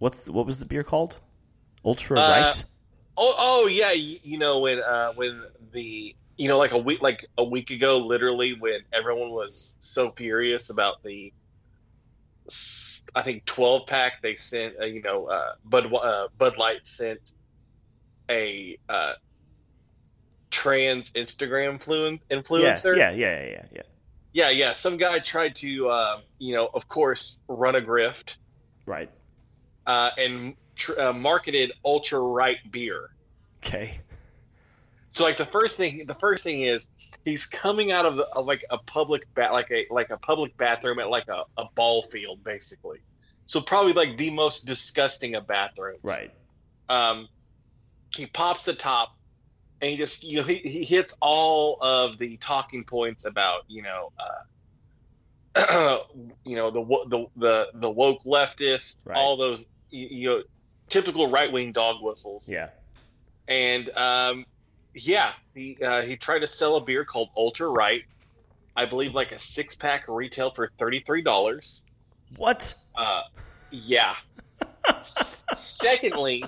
what's the, what was the beer called? Ultra Uh, right. Oh, oh yeah. You, you know when uh, when the you know like a week like a week ago, literally when everyone was so furious about the I think twelve pack they sent. Uh, you know, uh, Bud uh, Bud Light sent a uh, trans Instagram fluent Yeah, influencer. yeah, yeah, yeah, yeah. yeah, yeah. Some guy tried to uh, you know, of course, run a grift Right. Uh, and tr- uh, marketed ultra right beer. Okay. So like the first thing, the first thing is he's coming out of, the, of like a public ba- like a like a public bathroom at like a, a ball field basically. So probably like the most disgusting of bathrooms. Right. Um, he pops the top, and he just you know he, he hits all of the talking points about you know uh, you know the the the the woke leftist, Right. all those you, know typical right wing dog whistles Yeah. and um, yeah, he uh, he tried to sell a beer called Ultra Right. I believe like a six pack retail for thirty three dollars. What? Uh, yeah. S- Secondly,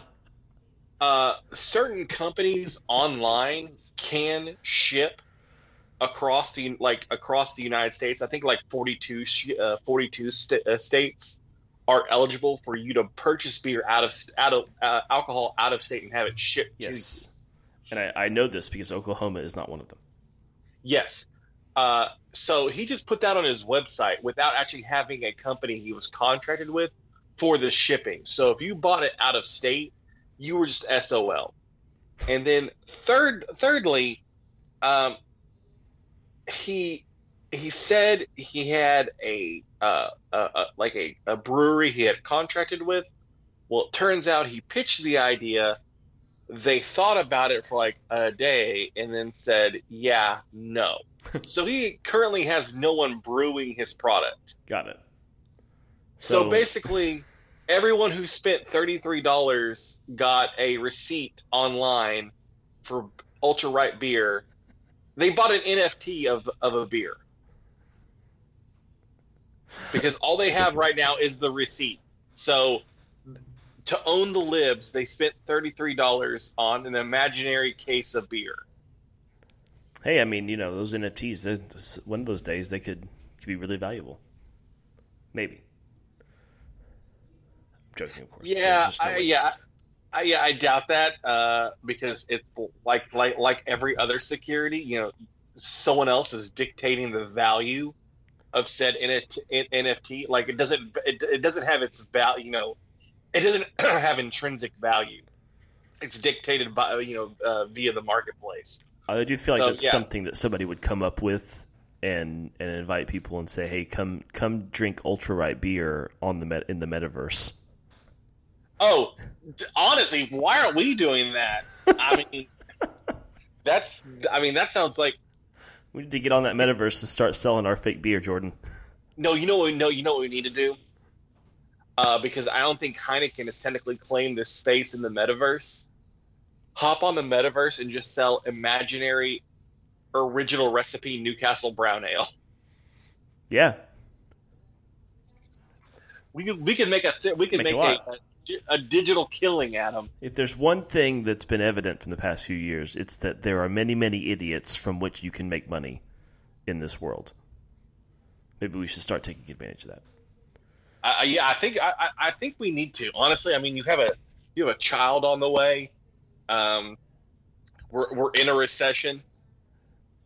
uh, certain companies online can ship across the like across the United States. I think like 42, sh- uh, 42 st- uh, states are eligible for you to purchase beer out of out of uh, alcohol out of state and have it shipped. Yes. And I, I know this because Oklahoma is not one of them. Yes. Uh, so he just put that on his website without actually having a company he was contracted with for the shipping. So if you bought it out of state, you were just SOL. And then third, thirdly, um, he he said he had a, uh, a, a like a, a brewery he had contracted with. Well, it turns out he pitched the idea. They thought about it for like a day and then said, "Yeah, no." so he currently has no one brewing his product. Got it. So, basically, everyone who spent $33 got a receipt online for Ultra Right beer. They bought an NFT of, of a beer. Because all they have right now is the receipt. So to own the libs, they spent $33 on an imaginary case of beer. hey, I mean, you know, those NFTs. One of those days, they could, could be really valuable. Maybe. I'm joking, of course. Yeah, no I, yeah, I, yeah. I doubt that uh, because it's like like like every other security. You know, someone else is dictating the value of said NFT. NFT. Like it doesn't it, it doesn't have its value. You know, it doesn't have intrinsic value. It's dictated by you know uh, via the marketplace. I do feel like So, that's yeah. something that somebody would come up with and and invite people and say, "Hey, come come drink ultra right beer on the met in the metaverse." Oh, honestly, why aren't we doing that? I mean, that's I mean that sounds like We need to get on that metaverse and start selling our fake beer, Jordan. No, you know what? No, you know what we need to do. Uh, because I don't think Heineken has technically claimed this space in the metaverse. Hop on the metaverse and just sell imaginary, original recipe Newcastle Brown Ale. Yeah, We could we could make a th- we could Make make, a a. a, digital killing, Adam. if there's one thing that's been evident from the past few years, it's that there are many, many idiots from which you can make money in this world. Maybe we should start taking advantage of that. Yeah, I think I, I- I think we need to. Honestly, I mean, you have a you have a child on the way. Um, we're we're in a recession.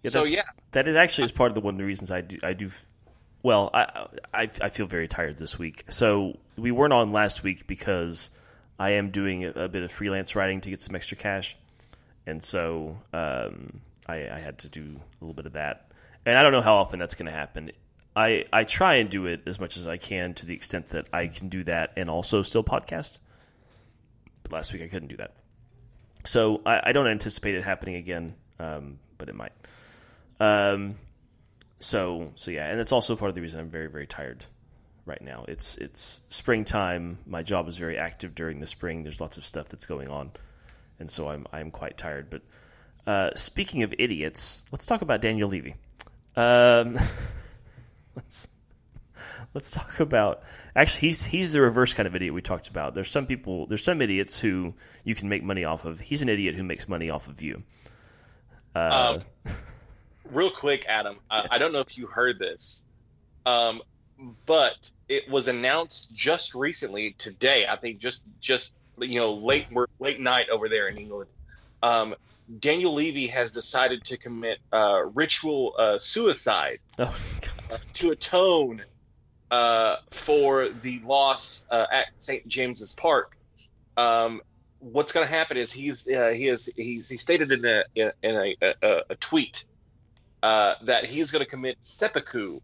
Yeah, So, yeah. that is actually is part of the one of the reasons I do I do. Well, I, I I feel very tired this week. So we weren't on last week because I am doing a, a bit of freelance writing to get some extra cash, and so um, I, I had to do a little bit of that. And I don't know how often that's going to happen. I I try and do it as much as I can to the extent that I can do that and also still podcast. But last week I couldn't do that, so I, I don't anticipate it happening again. Um, but it might. Um, so so yeah, and it's also part of the reason I'm very very tired right now. It's it's springtime. My job is very active during the spring. There's lots of stuff that's going on, and so I'm I'm quite tired. But uh, speaking of idiots, let's talk about Daniel Levy. Um, let's let's talk about. Actually, he's he's the reverse kind of idiot we talked about. There's some people, there's some idiots who you can make money off of. He's an idiot who makes money off of you. Uh, Um, real quick, Adam, uh, I Yes. don't know if you heard this, um, but it was announced just recently today. I think just just you know late late night over there in England. Um, Daniel Levy has decided to commit uh, ritual uh, suicide oh to atone uh, for the loss uh, at St. James's Park. Um, what's going to happen is he's uh, he is he's he stated in a in a, a, a tweet uh, that he's going to commit seppuku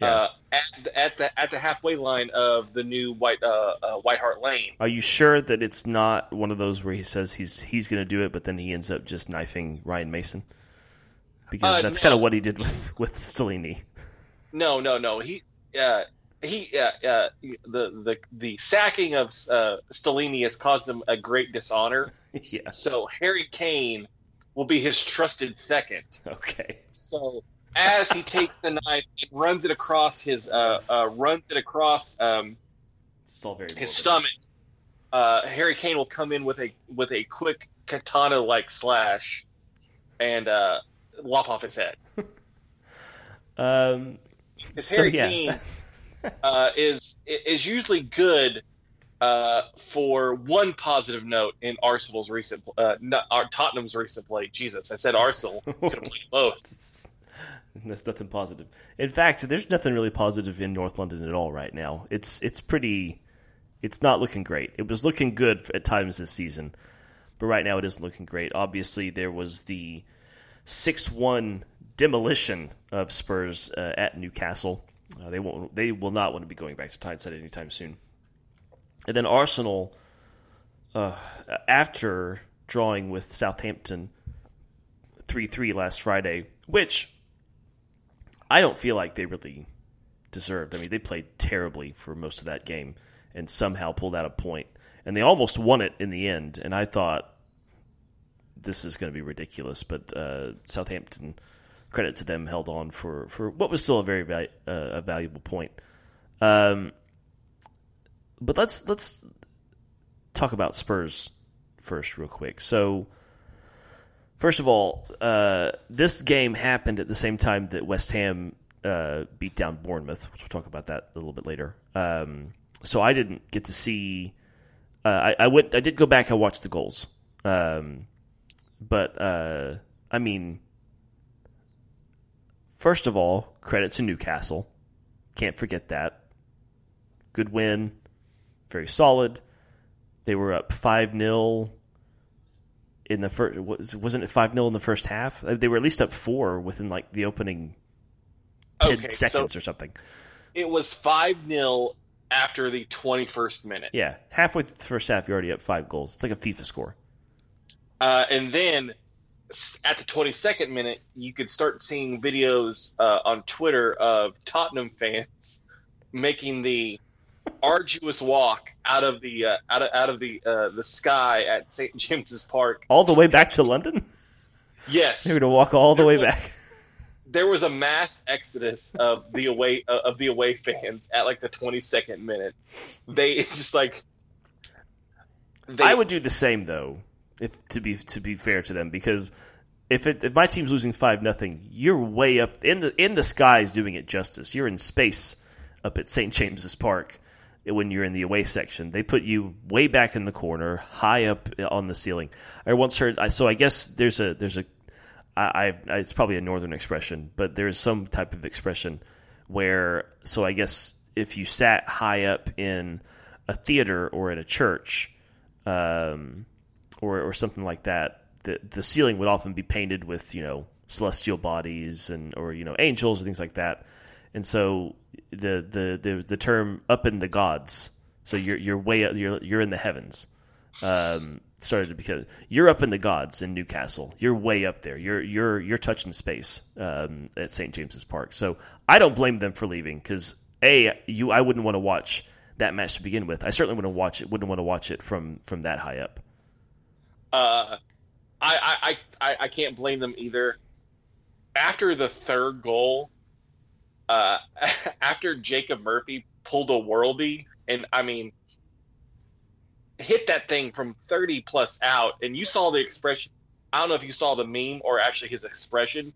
Yeah. uh, at the, at the at the halfway line of the new White uh, uh, White Hart Lane. Are you sure that it's not one of those where he says he's he's going to do it, but then he ends up just knifing Ryan Mason? Because Uh, that's no. kind of what he did with with Stellini. No, no, no. He uh, he uh, uh, the the the sacking of uh, Stellini has caused him a great dishonor. yeah. So Harry Kane will be his trusted second. Okay. So as he takes the knife and runs it across his uh, uh, runs it across um, It's all very his morbid. stomach, uh, Harry Kane will come in with a with a quick katana like slash and uh, lop off his head. Um. So Harry yeah. Kane uh, is is usually good uh, for one positive note in Arsenal's recent uh, not, uh, Tottenham's recent play. Jesus, I said Arsenal could have played both. That's nothing positive. In fact, there's nothing really positive in North London at all right now. It's it's pretty. It's not looking great. It was looking good at times this season, but right now it isn't looking great. Obviously, there was the six-one demolition of Spurs uh, at Newcastle. Uh, they won't. They will not want to be going back to Tyneside anytime soon. And then Arsenal, uh, after drawing with Southampton three-three last Friday, which I don't feel like they really deserved. I mean, they played terribly for most of that game and somehow pulled out a point. And they almost won it in the end. And I thought this is going to be ridiculous. But uh, Southampton, credit to them, held on for, for what was still a very uh, a valuable point. Um, but let's let's talk about Spurs first, real quick. So. First of all, uh, this game happened at the same time that West Ham uh, beat down Bournemouth. Which we'll talk about that a little bit later. Um, so I didn't get to see. Uh, I, I went. I did go back. I watched the goals, um, but uh, I mean, first of all, credit to Newcastle. Can't forget that. Good win, very solid. They were up five 0 in the first was wasn't it 5-0 in the first half? Uh, they were at least up 4 within like the opening 10 Okay, seconds so or something. it was five 0 after the twenty first minute, yeah halfway through the first half you're already up 5 goals. It's like a FIFA score. Uh, and then at the twenty second minute, you could start seeing videos uh, on Twitter of Tottenham fans making the arduous walk out of the uh, out of out of the uh, the sky at St James's Park. all the way back to London? Yes, they were to walk all the way back. there was a mass exodus of the away uh, of the away fans at like the 22nd minute. They just like they, I would do the same though if to be to be fair to them because if it, if my team's losing 5 nothing you're way up in the in the skies doing it justice. You're in space up at St James's Park when you're in the away section. They put you way back in the corner, high up on the ceiling. I once heard. So I guess there's a there's a. I, I it's probably a northern expression, but there is some type of expression where. So I guess if you sat high up in a theater or in a church, um, or or something like that, the the ceiling would often be painted with you know celestial bodies and or you know angels and things like that. And so the the the, the term up in the gods. So you're you're way up, you're you're in the heavens. Um, started to become you're up in the gods in Newcastle. You're way up there. You're you're you're touching space um, at St James's Park. So I don't blame them for leaving because a you I wouldn't want to watch that match to begin with. I certainly wouldn't watch it. Wouldn't want to watch it from from that high up. uh, I, I I I can't blame them either. After the third goal, uh, after Jacob Murphy pulled a worldie, and I mean, hit that thing from 30 plus out, and you saw the expression. I don't know if you saw the meme or actually his expression.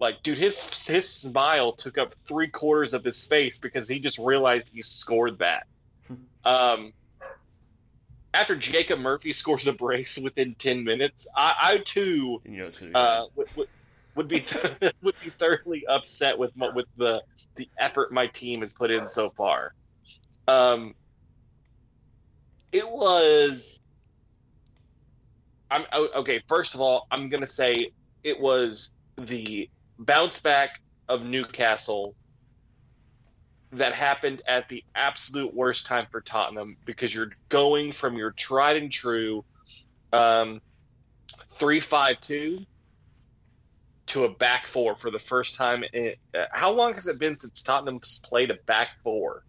Like, dude, his his smile took up three quarters of his face because he just realized he scored that. um, after Jacob Murphy scores a brace within 10 minutes, I, I too You know it's gonna be uh, would be would be thoroughly upset with with the the effort my team has put in so far. Um, it was. I'm okay. First of all, I'm gonna say it was the bounce back of Newcastle that happened at the absolute worst time for Tottenham because you're going from your tried and true um, three five two to a back four for the first time. In, uh, how long has it been since Tottenham's played a back four?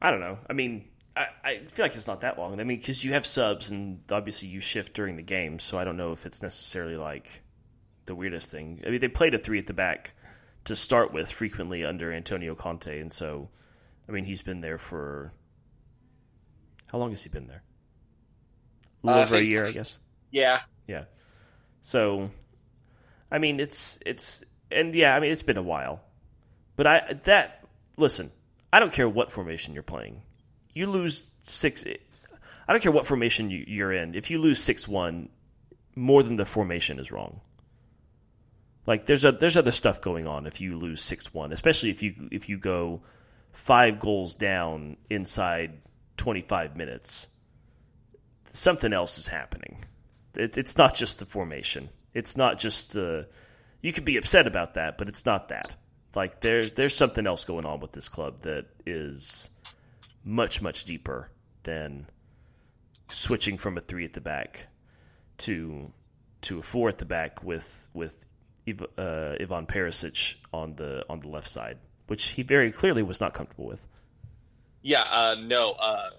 I don't know. I mean, I, I feel like it's not that long. I mean, because you have subs and obviously you shift during the game, so I don't know if it's necessarily like the weirdest thing. I mean, they played a three at the back to start with frequently under Antonio Conte, and so I mean, he's been there for how long has he been there? A little Uh, over a year, I guess. Yeah, Yeah. So, I mean, it's it's and yeah, I mean, it's been a while, but I that listen, I don't care what formation you're playing. You lose six. I don't care what formation you, you're in. If you lose six one, more than the formation is wrong. Like there's a there's other stuff going on if you lose six one, especially if you if you go five goals down inside twenty five minutes. Something else is happening. It, it's not just the formation. It's not just uh, you could be upset about that, but it's not that. Like there's there's something else going on with this club that is much much deeper than switching from a three at the back to to a four at the back with with uh, Ivan Perisic on the on the left side, which he very clearly was not comfortable with. yeah. Uh, no, uh,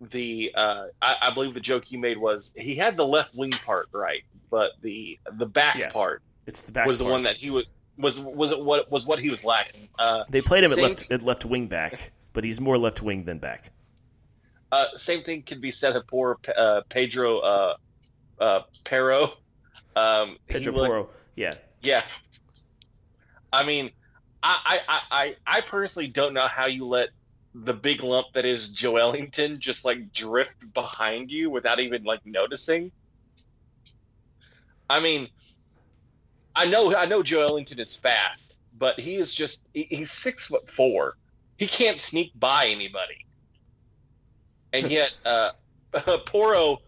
the uh, I, I believe the joke you made was he had the left wing part right, but the the back Yeah. part It's the back was the one that he was was was what was what he was lacking. Uh, they played him at left at left wing back, but he's more left wing than back. Uh, same thing could be said of poor uh, Pedro uh, uh, Porro. Um, Pedro looked- Porro, yeah, Yeah. I mean, I, I, I, I personally don't know how you let the big lump that is Joelinton just like drift behind you without even like noticing. I mean, I know I know Joelinton is fast, but he is just he, he's six foot four. He can't sneak by anybody. And yet, uh, Porro,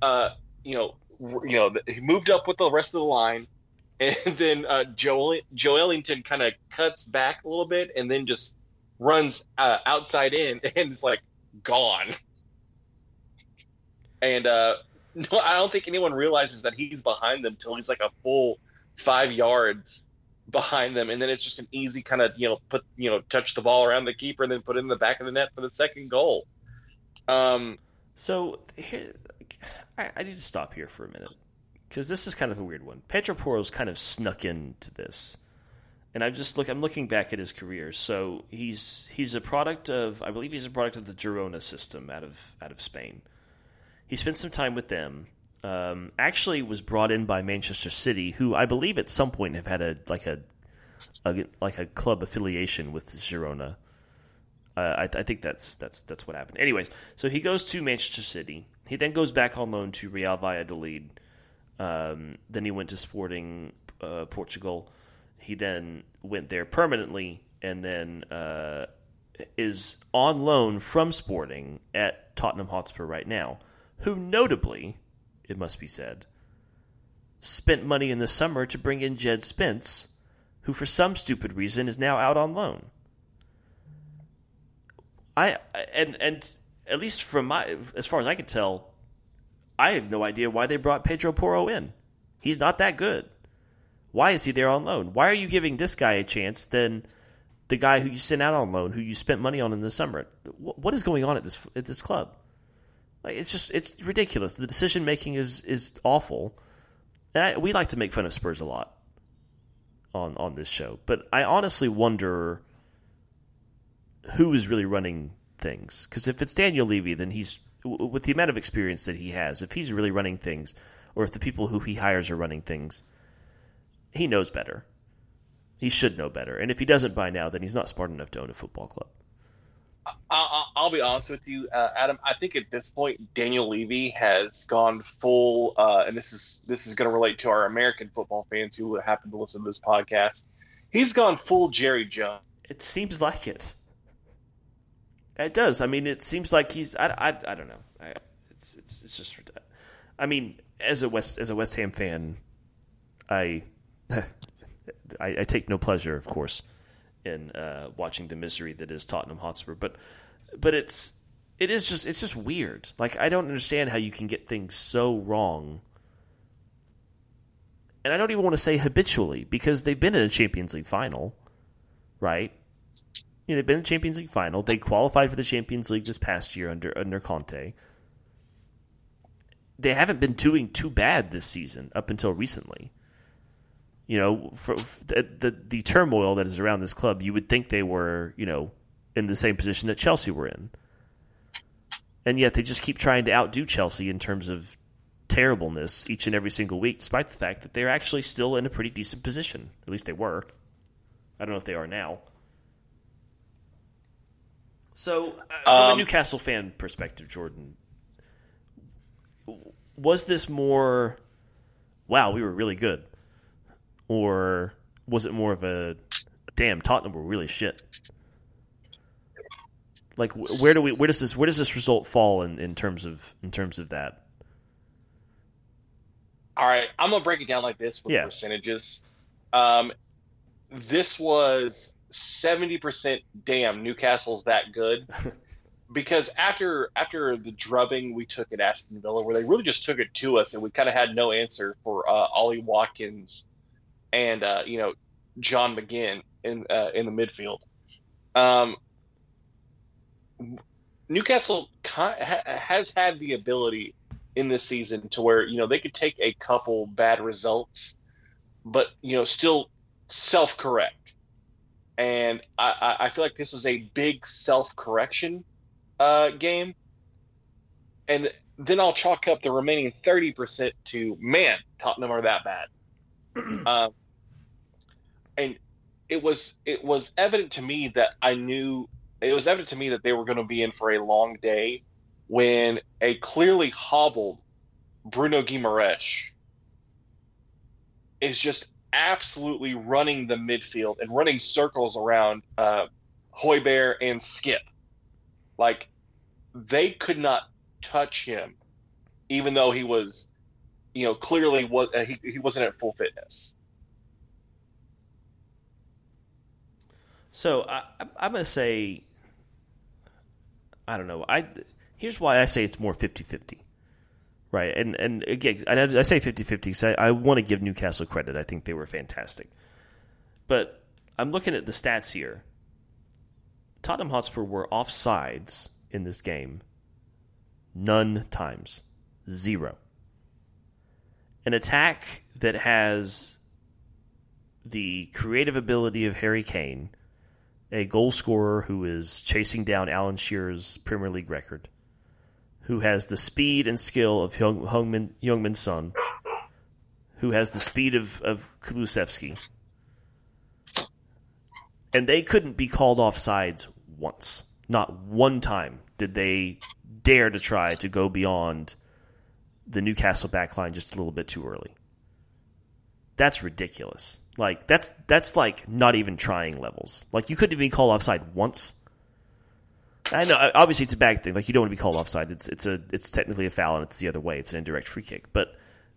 uh, you know, you know, he moved up with the rest of the line, and then uh, Joel Joelinton kind of cuts back a little bit, and then just runs uh, outside in, and is like gone. And uh, no, I don't think anyone realizes that he's behind them till he's like a full five yards behind them, and then it's just an easy kind of you know put you know touch the ball around the keeper and then put it in the back of the net for the second goal. Um, So here, I, I need to stop here for a minute because this is kind of a weird one. Pedro Porro's kind of snuck into this, and I'm just look. I'm looking back at his career. So he's he's a product of I believe he's a product of the Girona system out of out of Spain. He spent some time with them. Um, actually, was brought in by Manchester City, who I believe at some point have had a like a, a like a club affiliation with Girona. Uh, I, I think that's that's that's what happened. Anyways, so he goes to Manchester City. He then goes back on loan to Real Valladolid. Um, then he went to Sporting uh, Portugal. He then went there permanently, and then uh, is on loan from Sporting at Tottenham Hotspur right now. Who notably, it must be said, spent money in the summer to bring in Jed Spence, who for some stupid reason is now out on loan. I and and at least from my as far as I can tell, I have no idea why they brought Pedro Porro in. He's not that good. Why is he there on loan? Why are you giving this guy a chance than the guy who you sent out on loan, who you spent money on in the summer? What is going on at this at this club? Like it's just it's ridiculous. The decision making is is awful, and I, we like to make fun of Spurs a lot. on on this show, but I honestly wonder who is really running things. Because if it's Daniel Levy, then he's with the amount of experience that he has. If he's really running things, or if the people who he hires are running things, he knows better. He should know better. And if he doesn't by now, then he's not smart enough to own a football club. I'll, I'll be honest with you, uh, Adam. I think at this point, Daniel Levy has gone full, uh, and this is this is going to relate to our American football fans who happen to listen to this podcast. He's gone full Jerry Jones. It seems like it. It does. I mean, it seems like he's. I, I, I don't know. I, it's, it's it's just. I mean, as a West as a West Ham fan, I I, I take no pleasure, of course, in uh, watching the misery that is Tottenham Hotspur. But but it's it is just it's just weird. Like I don't understand how you can get things so wrong. And I don't even want to say habitually because they've been in a Champions League final, right? You know, they've been in the Champions League final. They qualified for the Champions League this past year under under Conte. They haven't been doing too bad this season up until recently you know, for, for the, the, the turmoil that is around this club, you would think they were, you know, in the same position that Chelsea were in, and yet they just keep trying to outdo Chelsea in terms of terribleness each and every single week, despite the fact that they're actually still in a pretty decent position. At least they were. I don't know if they are now. So, uh, from um, a Newcastle fan perspective, Jordan, was this more? Wow, we were really good or was it more of a damn Tottenham were really shit? Like where do we where does this where does this result fall in, in terms of in terms of that? All right, I'm gonna break it down like this with yeah. percentages. Um, this was seventy percent. Damn, Newcastle's that good. because after after the drubbing we took at Aston Villa, where they really just took it to us, and we kind of had no answer for uh, Ollie Watkins and uh, you know John McGinn in uh, in the midfield. Um, Newcastle has had the ability in this season to where you know they could take a couple bad results, but you know still self correct. And I, I feel like this was a big self correction uh, game. And then I'll chalk up the remaining 30% to man, Tottenham are that bad. um, and it was it was evident to me that I knew it was evident to me that they were going to be in for a long day when a clearly hobbled Bruno Guimaraes is just absolutely running the midfield and running circles around uh, Højbjerg and Skipp. Like they could not touch him, even though he was, you know, clearly was uh, he, he wasn't at full fitness. So I, I'm going to say, I don't know. I here's why I say it's more 50-50. Right, and and again, I say 50-50 I, I want to give Newcastle credit. I think they were fantastic, but I'm looking at the stats here. Tottenham Hotspur were offsides in this game. None times, zero. An attack that has the creative ability of Harry Kane a goal scorer who is chasing down Alan Shearer's Premier League record, who has the speed and skill of Heung-min, Heung-min Son, who has the speed of, of Kulusevski. And they couldn't be called off sides once. Not one time did they dare to try to go beyond the Newcastle backline just a little bit too early. That's ridiculous. Like that's that's like not even trying levels. Like you couldn't even call offside once. I know obviously it's a bad thing. Like you don't want to be called offside. It's it's a it's technically a foul and it's the other way. It's an indirect free kick. But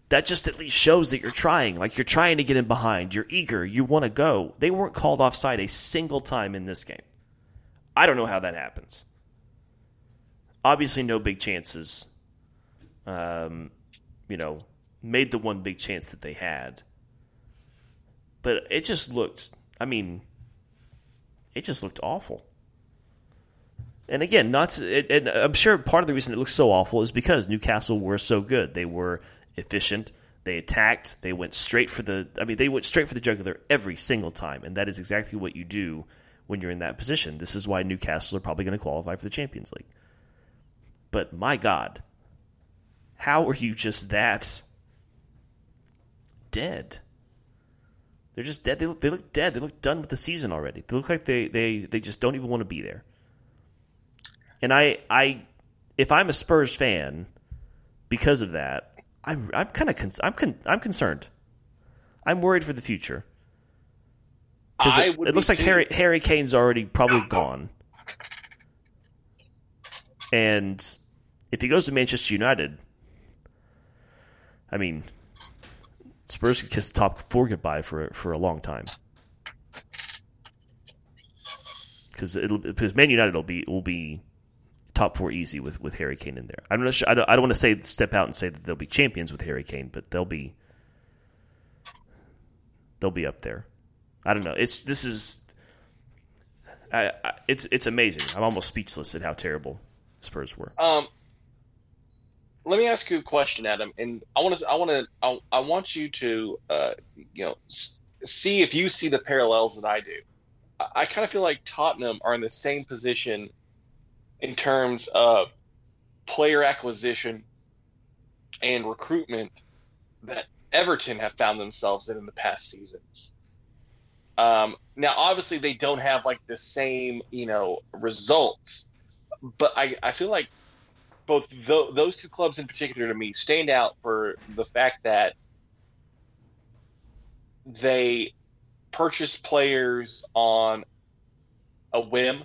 that just at least shows that you're trying. Like you're trying to get in behind. You're eager. You want to go. They weren't called offside a single time in this game. I don't know how that happens. Obviously, no big chances. Um, you know, made the one big chance that they had but it just looked. I mean, it just looked awful. And again, not to, it, and I'm sure part of the reason it looks so awful is because Newcastle were so good. They were efficient. They attacked. They went straight for the. I mean, they went straight for the jugular every single time, and that is exactly what you do when you're in that position. This is why Newcastle are probably going to qualify for the Champions League. But my God, how are you just that dead? They're just dead. They look they look dead. They look done with the season already. They look like they they, they just don't even want to be there. And I I if I'm a Spurs fan because of that, I'm I'm kind of con- I'm con- I'm concerned. I'm worried for the future. Because it, it looks like too. Harry Harry Kane's already probably gone. And if he goes to Manchester United, I mean, Spurs could kiss the top four goodbye for for a long time. Because it'll because Man United will be will be top four easy with, with Harry Kane in there. I'm not sure. I don't, I don't want to say step out and say that they'll be champions with Harry Kane, but they'll be they'll be up there. I don't know. It's this is I, I, it's it's amazing. I'm almost speechless at how terrible Spurs were. Um, let me ask you a question, Adam, and I want to I want to I, I, want you to uh, you know see if you see the parallels that I do. I, I kind of feel like Tottenham are in the same position in terms of player acquisition and recruitment that Everton have found themselves in in the past seasons. Um, now, obviously, they don't have like the same you know results, but I, I feel like both th- those two clubs in particular to me stand out for the fact that they purchase players on a whim.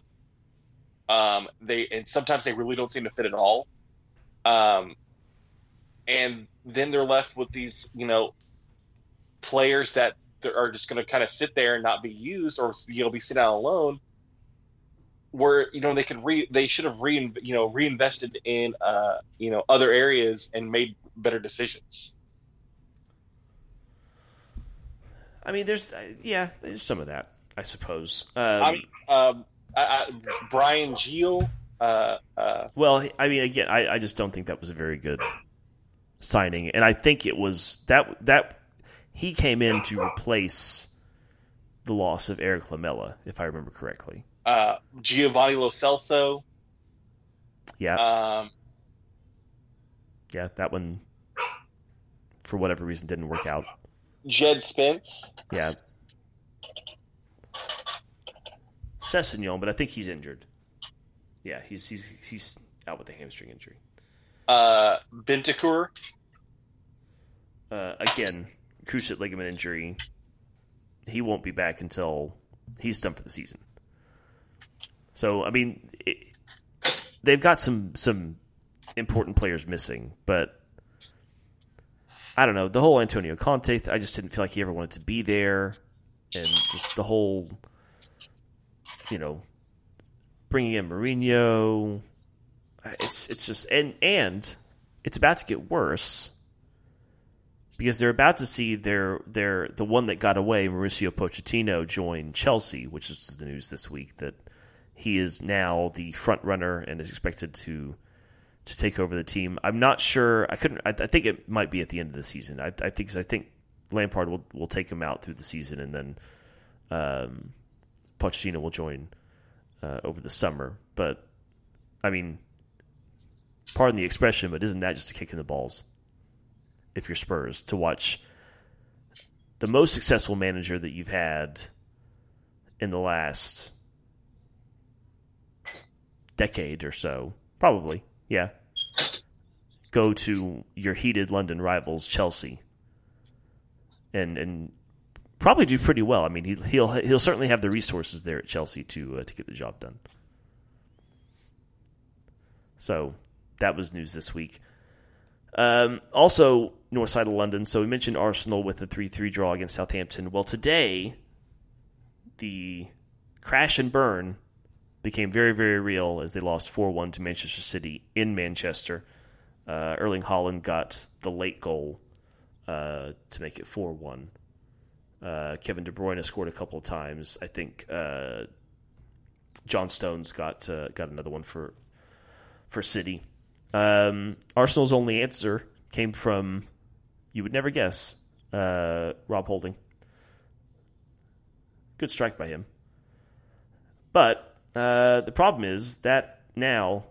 Um, they and sometimes they really don't seem to fit at all. Um, and then they're left with these, you know, players that are just going to kind of sit there and not be used, or you know, be sitting out alone where you know they could re they should have re you know reinvested in uh you know other areas and made better decisions. I mean, there's uh, yeah, there's some of that, I suppose. Um, I mean, um, I, I, Bryan Gil. Uh, uh, well, I mean, again, I, I just don't think that was a very good signing, and I think it was that that he came in to replace the loss of Erik Lamela, if I remember correctly uh, Giovanni Lo Celso. Yeah. Um, yeah, that one, for whatever reason, didn't work out. Jed Spence. Yeah. Sessegnon, but I think he's injured. Yeah, he's he's he's out with a hamstring injury. Uh. Uh, again, cruciate ligament injury. He won't be back until he's done for the season. So I mean, it, they've got some some important players missing, but I don't know the whole Antonio Conte. I just didn't feel like he ever wanted to be there, and just the whole, you know, bringing in Mourinho. It's it's just and and it's about to get worse because they're about to see their their the one that got away, Mauricio Pochettino, join Chelsea, which is the news this week that he is now the front runner and is expected to to take over the team. I'm not sure. I couldn't. I, I think it might be at the end of the season. I, I think I think Lampard will will take him out through the season, and then um, Pochettino will join uh, over the summer. But I mean, pardon the expression, but isn't that just a kick in the balls? If you're Spurs to watch the most successful manager that you've had in the last decade or so, probably, yeah, go to your heated London rivals, Chelsea, and and probably do pretty well. I mean, he, he'll he'll certainly have the resources there at Chelsea to uh, to get the job done. So that was news this week. Um, also, north side of London. So we mentioned Arsenal with the three-three draw against Southampton. Well, today the crash and burn became very, very real as they lost 4 1 to Manchester City in Manchester. Uh, Erling Haaland got the late goal uh, to make it 4 1. Uh, Kevin De Bruyne scored a couple of times. I think uh, John Stones got uh, got another one for for City. Um, Arsenal's only answer came from You would never guess. Uh, Rob Holding. Good strike by him. But uh, the problem is that now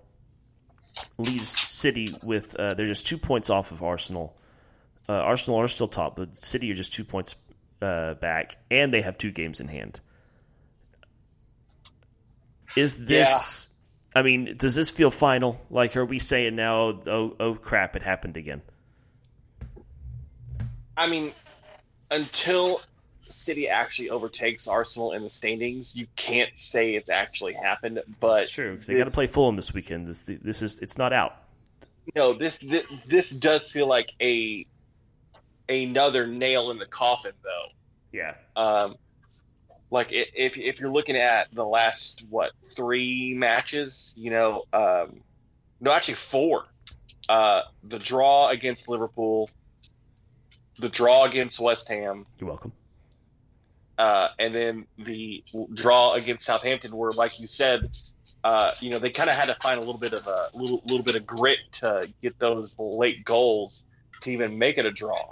leaves City with uh, they're just two points off of Arsenal. Uh, Arsenal are still top, but City are just two points uh, back, and they have two games in hand. Is this? Yeah. I mean, does this feel final? Like, are we saying now? Oh, oh, crap! It happened again. I mean, until City actually overtakes Arsenal in the standings, you can't say it's actually happened. But true because they got to play Fulham this weekend. This this is it's not out. No, this, this this does feel like a another nail in the coffin, though. Yeah. Um, like if if you're looking at the last what three matches, you know, um, no, actually four. Uh, the draw against Liverpool, the draw against West Ham. You're welcome. Uh, and then the draw against Southampton, where, like you said, uh, you know, they kind of had to find a little bit of a little little bit of grit to get those late goals to even make it a draw.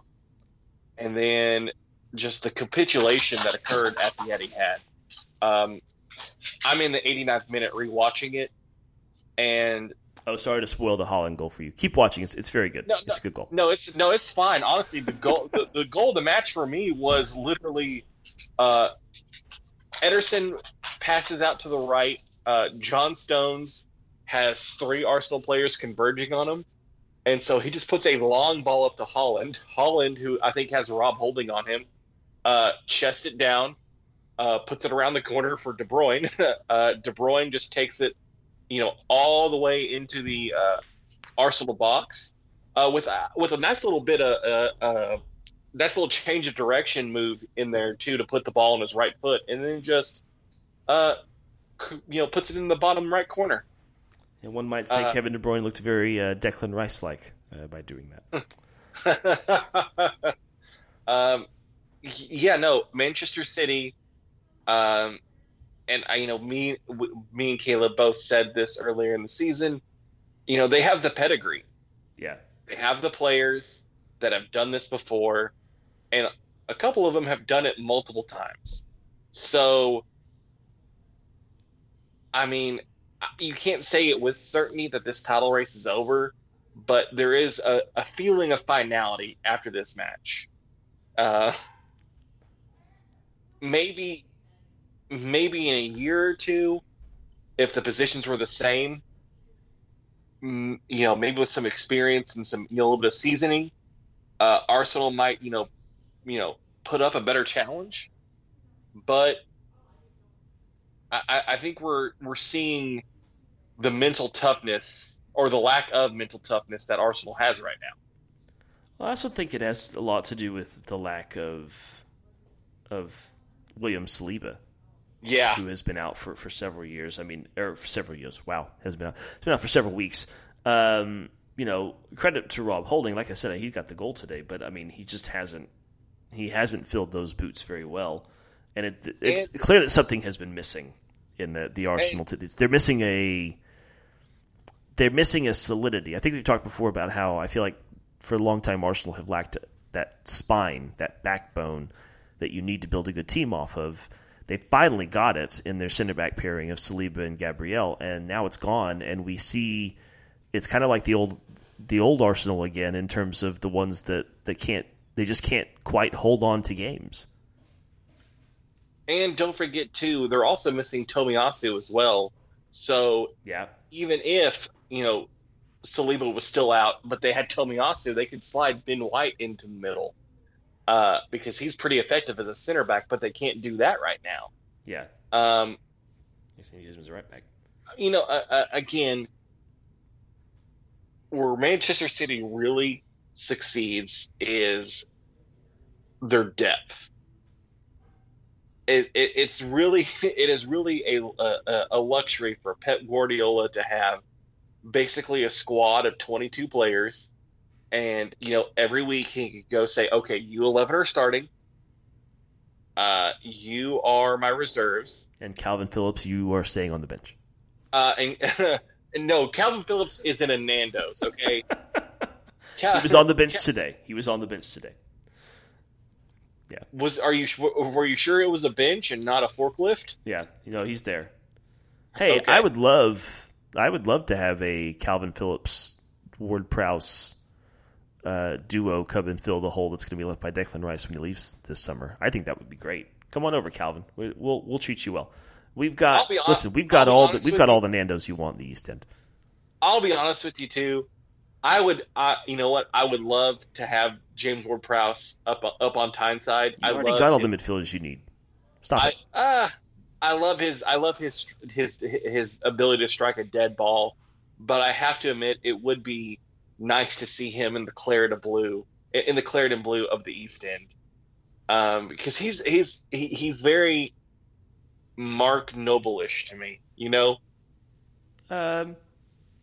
And then just the capitulation that occurred at the Etihad. Um, I'm in the 89th minute rewatching it, and oh, sorry to spoil the Haaland goal for you. Keep watching; it's it's very good. No, it's a good goal. No, it's no, it's fine. Honestly, the goal the, the goal of the match for me was literally uh, Ederson passes out to the right. Uh, John Stones has three Arsenal players converging on him. And so he just puts a long ball up to Haaland. Haaland, who I think has Rob Holding on him, uh, chests it down, uh, puts it around the corner for De Bruyne. uh, De Bruyne just takes it, you know, all the way into the uh, Arsenal box uh, with uh, with a nice little bit of uh, a little change of direction move in there too to put the ball on his right foot, and then just uh, you know, puts it in the bottom right corner. And one might say uh, Kevin De Bruyne looked very uh, Declan Rice like uh, by doing that. um, yeah, no, Manchester City, um, and I, you know, me, me and Caleb both said this earlier in the season. You know, they have the pedigree. Yeah, they have the players that have done this before, and a couple of them have done it multiple times. So, I mean, you can't say it with certainty that this title race is over, but there is a, a feeling of finality after this match. Uh, maybe maybe in a year or two, if the positions were the same, you know, maybe with some experience and some you know, a little bit of seasoning, uh, Arsenal might you know, you know, put up a better challenge. But I, I think we're we're seeing the mental toughness or the lack of mental toughness that Arsenal has right now. I also think it has a lot to do with the lack of of William Saliba. Yeah. Who has been out for, for several years. I mean, or for several years. Wow. Has been out. Has been out for several weeks. Um, you know, credit to Rob Holding. Like I said, he got the goal today, but I mean, he just hasn't he hasn't filled those boots very well. And it, it's and, clear that something has been missing in the the Arsenal. And, they're missing a they're missing a solidity. I think we've talked before about how I feel like for a long time Arsenal have lacked that spine, that backbone that you need to build a good team off of. They finally got it in their center back pairing of Saliba and Gabriel, and now it's gone. And we see it's kind of like the old the old Arsenal again in terms of the ones that, that can't they just can't quite hold on to games. And don't forget too, they're also missing Tomiyasu as well. So yeah, even if you know Saliba was still out, but they had Tomiyasu, they could slide Ben White into the middle uh, because he's pretty effective as a center back, but they can't do that right now. Yeah. Um, I use him as a right back. You know, uh, uh, again, where Manchester City really succeeds is their depth. It, it, it's really it is really a, a, a luxury for Pep Guardiola to have basically a squad of 22 players. And you know every week he could go say okay you 11 are starting. Uh, you are my reserves. And calvin phillips you are staying on the bench. Uh, and, and no calvin phillips isn't a nando's okay he was on the bench today. He was on the bench today. Yeah. Was are you were you sure it was a bench and not a forklift? Yeah, you know he's there. Hey, okay. I would love I would love to have a Calvin Phillips Ward Prowse uh, duo come and fill the hole that's going to be left by Declan Rice when he leaves this summer. I think that would be great. Come on over, Calvin. We, will we'll treat you well. We've got listen. We've got all the, we've got all the Nandos you want in the East End. I'll be honest with you too. I would, uh, you know what? I would love to have James Ward Prowse up up on Tyneside. You I already got all the midfielders you need. Stop I, it. Uh, I love his. I love his his his ability to strike a dead ball, but I have to admit it would be nice to see him in the claret and blue in the claret and blue of the East End, um, because he's he's he, he's very Mark Noble-ish to me. You know. Um.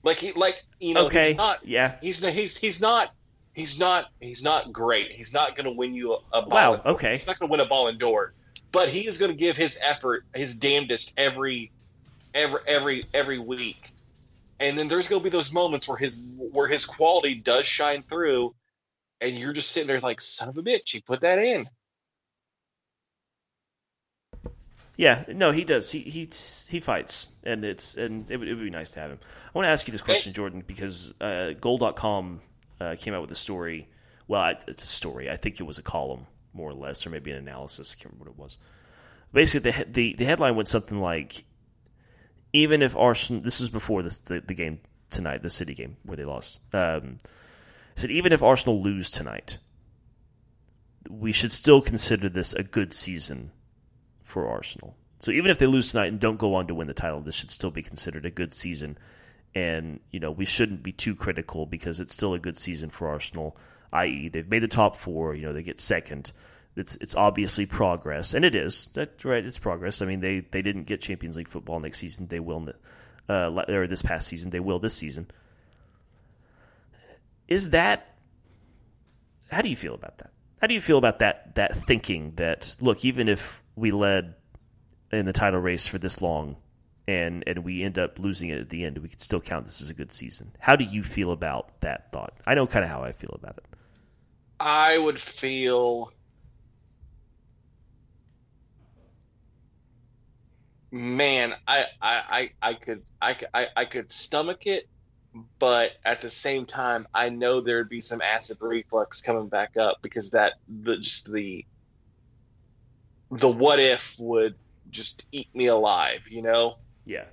Like he like you know okay. he's not yeah he's he's he's not he's not he's not great. He's not going to win you a, a ball. Wow. Okay. He's not going to win a ball in door, but he is going to give his effort, his damnedest every every every every week. And then there's going to be those moments where his where his quality does shine through, and you're just sitting there like, son of a bitch, he put that in. Yeah, no, he does. He he he fights, and it's and it would, it would be nice to have him. I want to ask you this question, Jordan, because uh, Goal.com uh, came out with a story. Well, it's a story. I think it was a column, more or less, or maybe an analysis. I can't remember what it was. Basically, the the, the headline went something like, "Even if Arsenal, this is before this, the the game tonight, the City game where they lost." Um, said even if Arsenal lose tonight, we should still consider this a good season for Arsenal. So even if they lose tonight and don't go on to win the title, this should still be considered a good season. And, you know, we shouldn't be too critical because it's still a good season for Arsenal, i.e., they've made the top four, you know, they get second. It's it's obviously progress, and it is. That right, it's progress. I mean, they, they didn't get Champions League football next season. They will, uh, or this past season. They will this season. Is that? How do you feel about that? How do you feel about that that thinking that look, even if we led in the title race for this long and and we end up losing it at the end, we could still count this as a good season. How do you feel about that thought? I know kind of how I feel about it. I would feel man, I I I, I could I, I I could stomach it, but at the same time, I know there'd be some acid reflux coming back up because that the just the the what if would just eat me alive, you know? Yeah.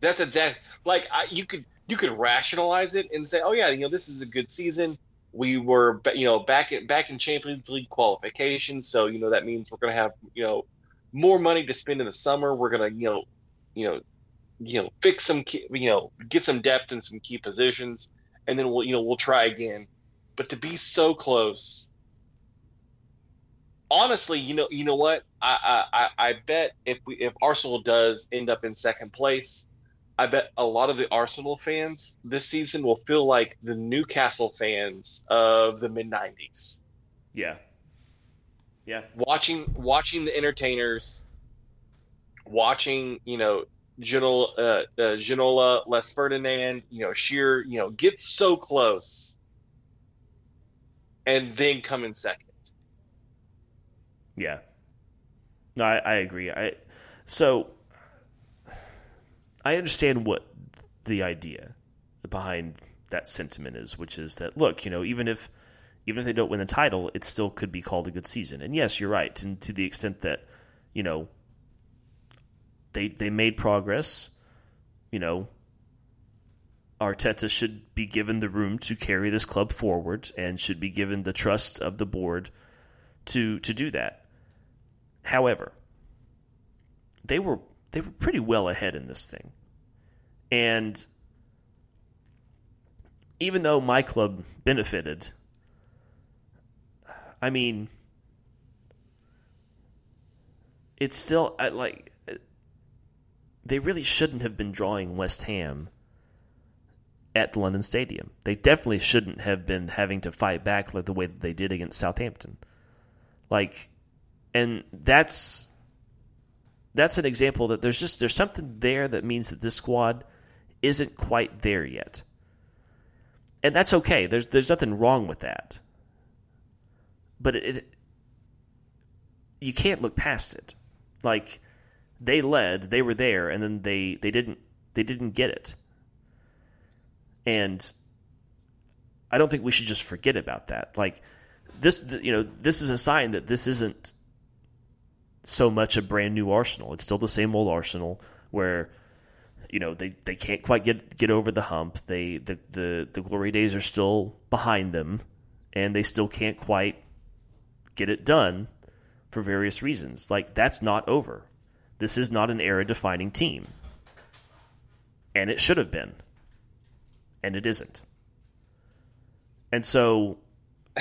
That's exact like I, you could you could rationalize it and say, "Oh yeah, you know, this is a good season. We were you know, back in back in Champions League qualification, so you know that means we're going to have, you know, more money to spend in the summer. We're going to, you know, you know, you know, fix some key, you know, get some depth in some key positions and then we'll, you know, we'll try again." But to be so close honestly, you know, you know what? I, I, I bet if we, if Arsenal does end up in second place, I bet a lot of the Arsenal fans this season will feel like the Newcastle fans of the mid '90s. Yeah. Yeah. Watching watching the entertainers, watching you know Ginola, uh, uh, Ginola, Les Ferdinand, you know Shearer, you know get so close, and then come in second. Yeah. No, I, I agree. I so I understand what the idea behind that sentiment is, which is that look, you know, even if even if they don't win the title, it still could be called a good season. And yes, you're right, and to the extent that you know they they made progress, you know, Arteta should be given the room to carry this club forward and should be given the trust of the board to to do that. However, they were they were pretty well ahead in this thing. And even though my club benefited, I mean, it's still like they really shouldn't have been drawing West Ham at the London Stadium. They definitely shouldn't have been having to fight back like the way that they did against Southampton. Like and that's that's an example that there's just there's something there that means that this squad isn't quite there yet. and that's okay. There's there's nothing wrong with that. But it, it you can't look past it. Like they led, they were there, and then they they didn't they didn't get it. And I don't think we should just forget about that. Like this, you know, this is a sign that this isn't so much a brand new Arsenal. It's still the same old Arsenal where you know they, they can't quite get get over the hump. They the, the the glory days are still behind them, and they still can't quite get it done for various reasons. Like that's not over. This is not an era defining team, and it should have been, and it isn't. And so,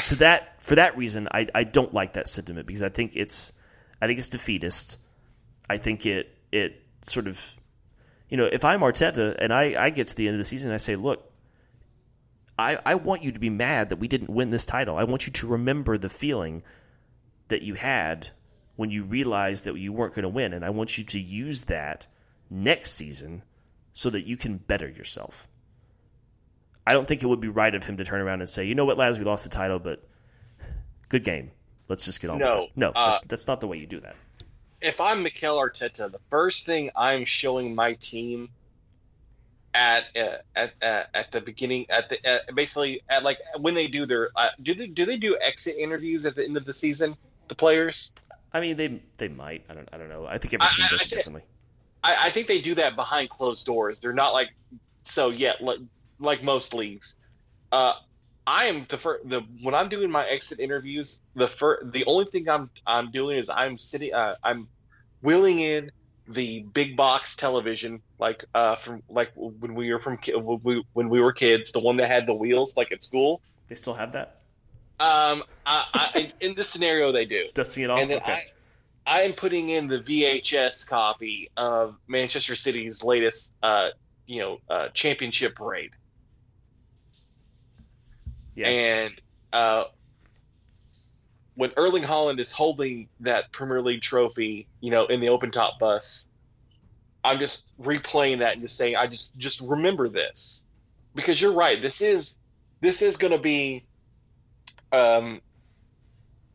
to that for that reason, I I don't like that sentiment because I think it's I think it's defeatist. I think it it sort of you know, if I'm Arteta and I, I get to the end of the season and I say, look, I, I want you to be mad that we didn't win this title. I want you to remember the feeling that you had when you realized that you weren't going to win. And I want you to use that next season so that you can better yourself. I don't think it would be right of him to turn around and say, you know what, lads, we lost the title, but good game. Let's just get on no, with it. No, uh, that's, that's not the way you do that. if I'm Mikel Arteta, the first thing I'm showing my team at uh, at uh, at the beginning at the uh, basically at like when they do their uh, do they do they do exit interviews at the end of the season the players? I mean they they might. I don't I don't know. I think every team does it differently. I, I, think they do that behind closed doors. They're not like so yet like like most leagues. Uh I am the first. The when I'm doing my exit interviews, the first, the only thing I'm I'm doing is I'm sitting. Uh, I'm wheeling in the big box television, like uh, from like when we were from when we, when we were kids, the one that had the wheels, like at school. They still have that. Um, I, I, in this scenario, they do. Dusting it off. And then okay. I, I am putting in the VHS copy of Manchester City's latest, uh, you know, uh, championship parade. Yeah. And uh, when Erling Haaland is holding that Premier League trophy, you know, in the open top bus, I'm just replaying that and just saying, I just just remember this, because you're right. This is this is going to be um,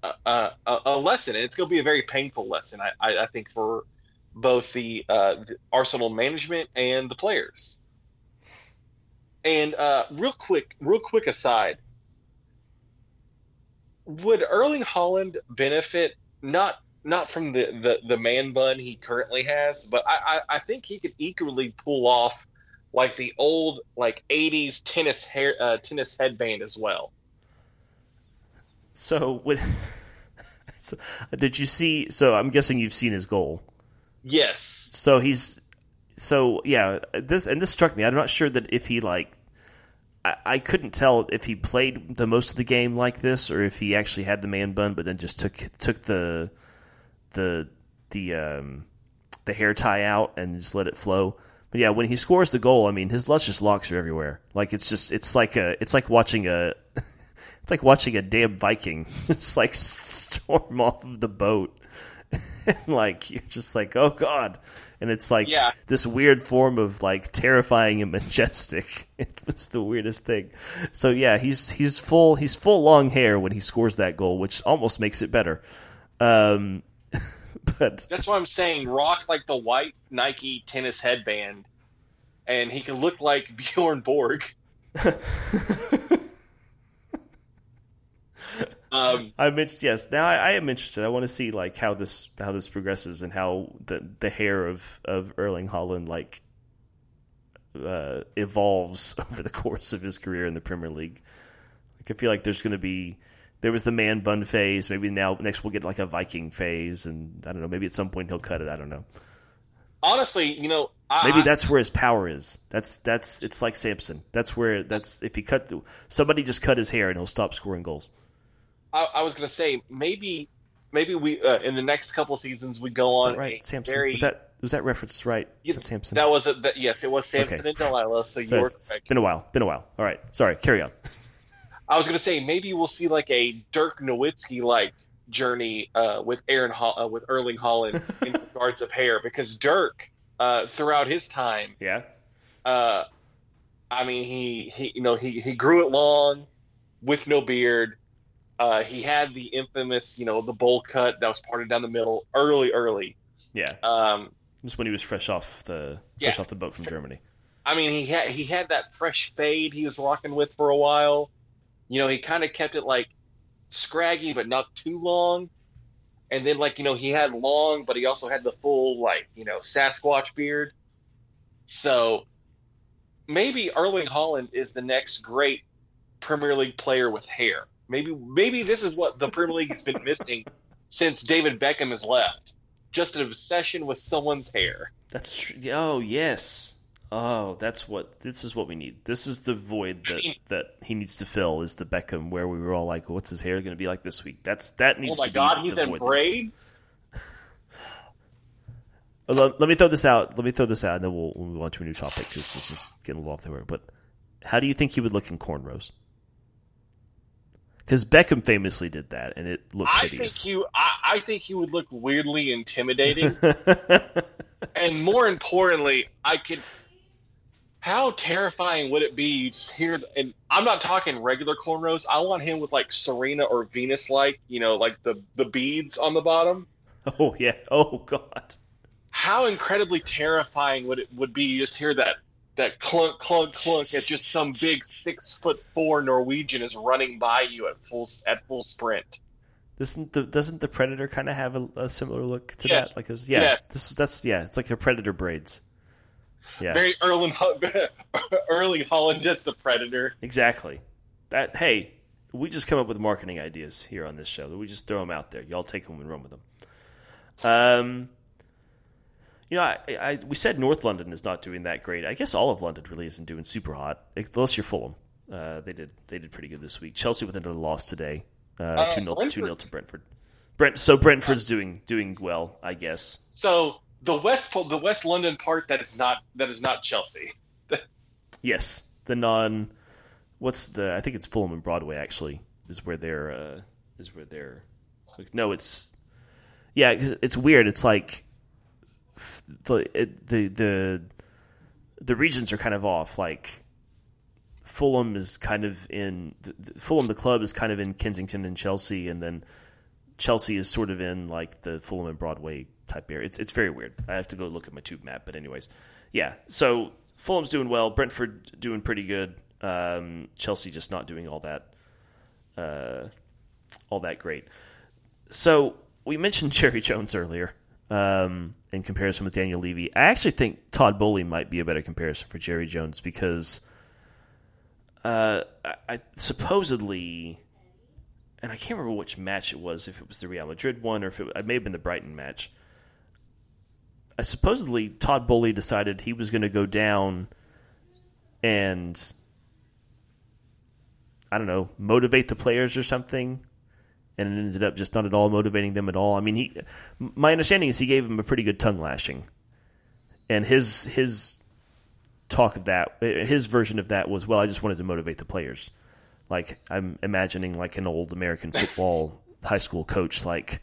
a, a, a, lesson, and it's going to be a very painful lesson. I, I, I think for both the, uh, the, Arsenal management and the players. And uh, real quick, real quick aside, would Erling Haaland benefit not not from the, the, the man bun he currently has, but I, I, I think he could equally pull off like the old like '80s tennis hair uh, tennis headband as well. So, would. so, did you see? So, I'm guessing you've seen his goal. Yes. So he's so yeah. This and this struck me. I'm not sure that if he like I, couldn't tell if he played the most of the game like this or if he actually had the man bun, but then just took took the the the um, the hair tie out and just let it flow. But yeah, when he scores the goal, I mean, his luscious locks are everywhere. Like it's just, it's like a, it's like watching a, it's like watching a damn Viking just like storm off of the boat, and like you're just like, oh god, and it's like yeah. this weird form of like terrifying and majestic. It was the weirdest thing. So yeah, he's he's full he's full long hair when he scores that goal, which almost makes it better. Um, but that's what I'm saying rock like the white Nike tennis headband, and he can look like Bjorn Borg. Um, I'm interested. Yes, now I, I, am interested. I want to see like how this how this progresses and how the the hair of of Erling Haaland like uh, evolves over the course of his career in the Premier League. Like I feel like there's going to be there was the man bun phase. Maybe now next we'll get like a Viking phase, and I don't know. Maybe at some point he'll cut it. I don't know. Honestly, you know, I, maybe that's where his power is. That's that's it's like Samson. That's where that's if he cut somebody just cut his hair and he'll stop scoring goals. I, I was going to say maybe maybe we uh, in the next couple seasons we go on right? Samson. Very, was that was that reference right you, that Samson? that was a, that, yes it was Samson okay. and Delilah so, so you're been a while been a while. All right sorry carry on. I was going to say maybe we'll see like a Dirk Nowitzki like journey uh, with Aaron uh, with Erling Haaland in regards of hair because Dirk uh, throughout his time yeah. uh, I mean, he, he you know he, he grew it long with no beard. Uh, he had the infamous, you know, the bowl cut that was parted down the middle early, early. Yeah, Um, just when he was fresh off the Yeah. fresh off the boat from Germany. I mean, he had he had that fresh fade he was rocking with for a while. You know, he kind of kept it like scraggy, but not too long. And then, like you know, he had long, but he also had the full like you know Sasquatch beard. So maybe Erling Haaland is the next great Premier League player with hair. Maybe maybe this is what the Premier League has been missing since David Beckham has left. Just an obsession with someone's hair. That's true. Oh yes. Oh, that's what. This is what we need. This is the void that that he needs to fill. Is the Beckham where we were all like, "What's his hair going to be like this week?" That's that needs. Oh my to God, be he's in braids. Let, let me throw this out. Let me throw this out, and then we'll, we'll move on to a new topic because this is getting a little off the road. But how do you think he would look in cornrows? Because Beckham famously did that, and it looked I think hideous. he, I, I think he would look weirdly intimidating, and more importantly, I could. How terrifying would it be? You just hear, and I'm not talking regular cornrows. I want him with like Serena or Venus, like you know, like the the beads on the bottom. oh yeah. Oh god. How incredibly terrifying would it would be? You just hear that that clunk clunk clunk as just some big six foot four Norwegian is running by you at full at full sprint. Doesn't the doesn't the Predator kind of have a, a similar look to Yes. that? Like, it was, yeah, Yes. this that's yeah, it's like the Predator braids. Yeah, Very early, early Haaland as the predator. exactly. That hey, we just come up with marketing ideas here on this show. We just throw them out there. Y'all take them and run with them. Um, you know, I, I we said North London is not doing that great. I guess all of London really isn't doing super hot, unless you're Fulham. Uh, they did they did pretty good this week. Chelsea with another loss today, uh, Uh, two 0 two 0 to Brentford. Brent, so Brentford's doing doing well, I guess. So the West, the West London part that is not that is not Chelsea. Yes, the non. What's the? I think it's Fulham and Broadway. Actually, is where they're. Uh, is where they're. Like, no, it's. Yeah, 'cause it's weird. It's like the the the the regions are kind of off. Like Fulham is kind of in Fulham. The club is kind of in Kensington and Chelsea, and then Chelsea is sort of in like the Fulham and Broadway type area. It's it's very weird. I have to go look at my tube map, but anyways, yeah. So Fulham's doing well. Brentford doing pretty good. Um, Chelsea just not doing all that, uh, all that great. So we mentioned Jerry Jones earlier um, in comparison with Daniel Levy. I actually think Todd Boehly might be a better comparison for Jerry Jones because uh, I, I supposedly, and I can't remember which match it was, if it was the Real Madrid one or if it, it may have been the Brighton match. I supposedly Todd Boehly decided he was going to go down and I don't know motivate the players or something, and it ended up just not at all motivating them at all. I mean, he my understanding is he gave him a pretty good tongue lashing, and his his talk of that his version of that was well, I just wanted to motivate the players. Like I'm imagining like an old American football high school coach like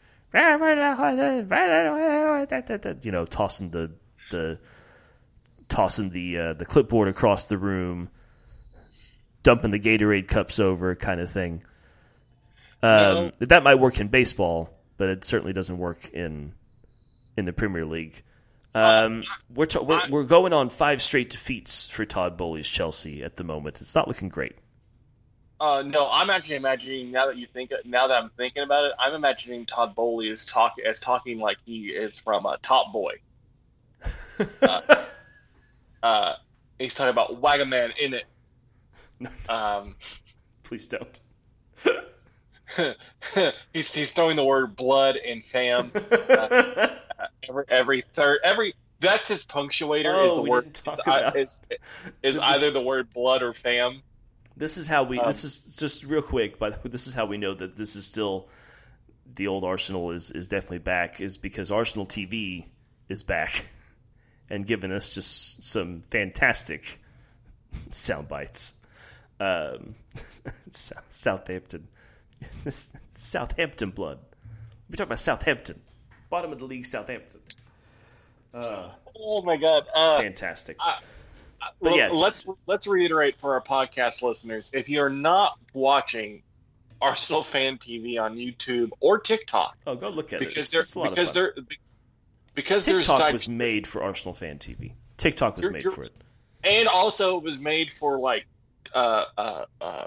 you know tossing the the tossing the uh, the clipboard across the room, dumping the Gatorade cups over, kind of thing. Um, That might work in baseball, but it certainly doesn't work in in the Premier League. Um, we're, ta- we're we're going on five straight defeats for Todd Boehly's Chelsea at the moment. It's not looking great. Uh, no, I'm actually imagining now that you think now that I'm thinking about it, I'm imagining Todd Boehly as talk as talking like he is from uh, Top Boy. uh, uh, he's talking about Wagaman in it. Um, Please don't. he's he's throwing the word blood and fam uh, every every third every that's his punctuator is Oh, the word is, uh, about- is, is either the word blood or fam. This is how we. Um, this is just real quick, but this is how we know that this is still the old Arsenal is is definitely back. Is because Arsenal TV is back and giving us just some fantastic sound bites. Um, Sou- Southampton, Southampton blood. We're talking about Southampton, bottom of the league, Southampton. Uh, Oh my god! Uh, fantastic. I- But Well, yeah, let's let's reiterate for our podcast listeners: if you're not watching Arsenal Fan TV on YouTube or TikTok, oh, go look at it. because It's, they're it's a lot because they're because there's TikTok was made for Arsenal fan TV. TikTok was You're- made you're- for it. and also it was made for like uh uh uh,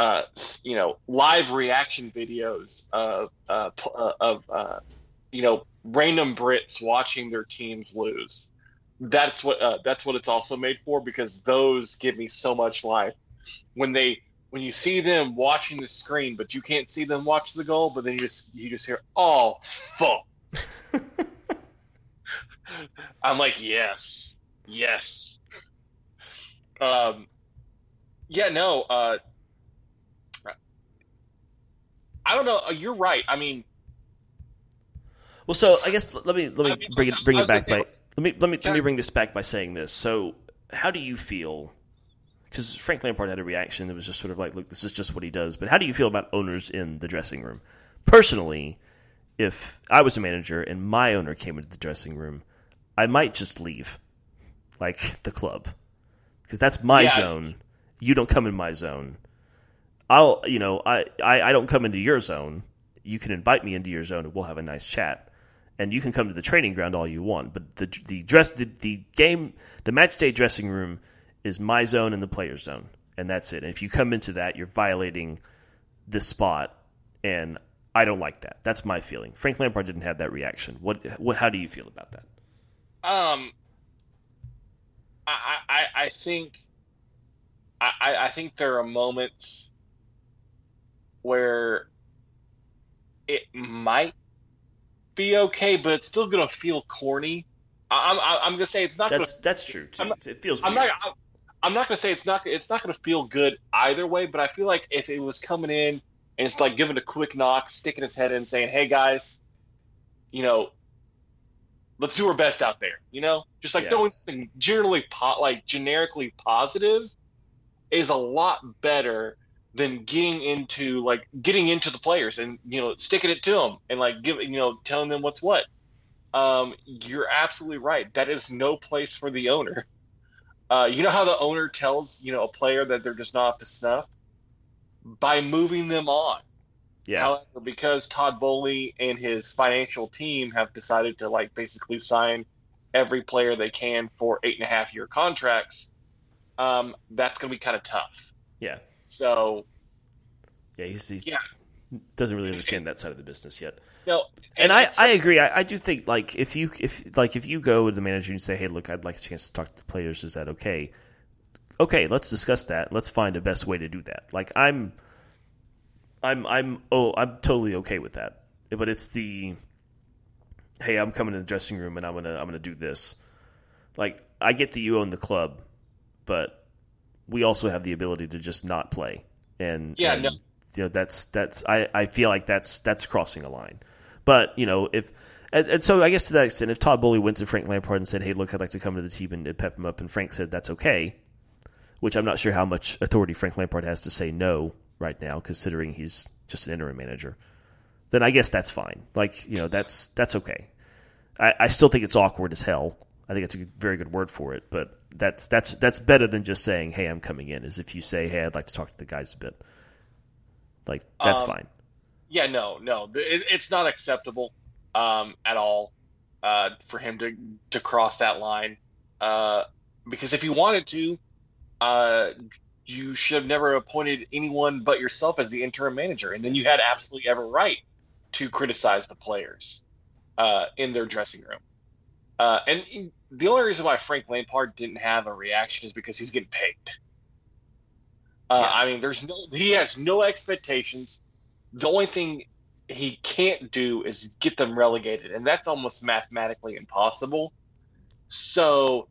uh you know live reaction videos of uh, uh of uh you know random Brits watching their teams lose. That's what uh, that's what it's also made for because those give me so much life when they when you see them watching the screen but you can't see them watch the goal but then you just you just hear oh fuck I'm like yes yes um, yeah, no. Uh, I don't know. Uh, You're right. I mean, Well, so I guess let me let me I mean, bring it bring it back by let me let me let me bring this back by saying this. So, how do you feel? Because Frank Lampard had a reaction that was just sort of like, "Look, this is just what he does." But how do you feel about owners in the dressing room? Personally, if I was a manager and my owner came into the dressing room, I might just leave, like the club, because that's my Yeah. zone. You don't come in my zone. I'll, you know, I, I, I don't come into your zone. You can invite me into your zone, and we'll have a nice chat. And you can come to the training ground all you want, but the the dress the, the game the match day dressing room is my zone and the player's zone, and that's it. And if you come into that, you're violating this spot, and I don't like that. That's my feeling. Frank Lampard didn't have that reaction. What, what how do you feel about that? um, I I, I think I, I I think there are moments where it might be okay, but it's still gonna feel corny. I- I'm I'm, gonna say it's not gonna That's that's true too. Not- it feels. I'm weird. not. I'm, not gonna say it's not. It's not gonna feel good either way. But I feel like if it was coming in and it's like giving a quick knock, sticking his head in, saying, "Hey guys, you know, let's do our best out there." You know, just like Yeah. throwing something generally po- like generically positive is a lot better than getting into like getting into the players and you know sticking it to them and like giving you know telling them what's what. Um, you're absolutely right. That is no place for the owner. Uh, you know how the owner tells you know a player that they're just not up to snuff by moving them on. yeah. However, because Todd Boehly and his financial team have decided to like basically sign every player they can for eight and a half year contracts, um, that's going to be kind of tough. Yeah. So, Yeah, he's, he's Yeah. doesn't really understand that side of the business yet. no, And I, I agree. I, I do think like if you if like if you go to the manager and you say, "Hey, look, I'd like a chance to talk to the players. Is that okay?" Okay, let's discuss that. Let's find the best way to do that. Like I'm, I'm, I'm, oh, I'm totally okay with that. But it's the, hey, I'm coming to the dressing room and I'm gonna I'm gonna do this. Like I get that you own the club, but we also have the ability to just not play. And Yeah, and, no. you know that's that's I, I feel like that's that's crossing a line. But you know if and, and so I guess to that extent, if Todd Boehly went to Frank Lampard and said, "Hey, look, I'd like to come to the team and, and pep him up," and Frank said that's okay, which I'm not sure how much authority Frank Lampard has to say no right now, considering he's just an interim manager. Then I guess that's fine. Like you know, that's that's okay. I, I still think it's awkward as hell. I think it's a very good word for it, but that's that's that's better than just saying, "Hey, I'm coming in." Is if you say, "Hey, I'd like to talk to the guys a bit." Like that's Um, fine. Yeah, no, no, it, it's not acceptable um, at all uh, for him to to cross that line. Uh, because if he wanted to, uh, you should have never appointed anyone but yourself as the interim manager, and then you had absolutely every right to criticize the players uh, in their dressing room. Uh, and the only reason why Frank Lampard didn't have a reaction is because he's getting paid. Uh, Yeah. I mean, there's no, he has no expectations. The only thing he can't do is get them relegated, and that's almost mathematically impossible. So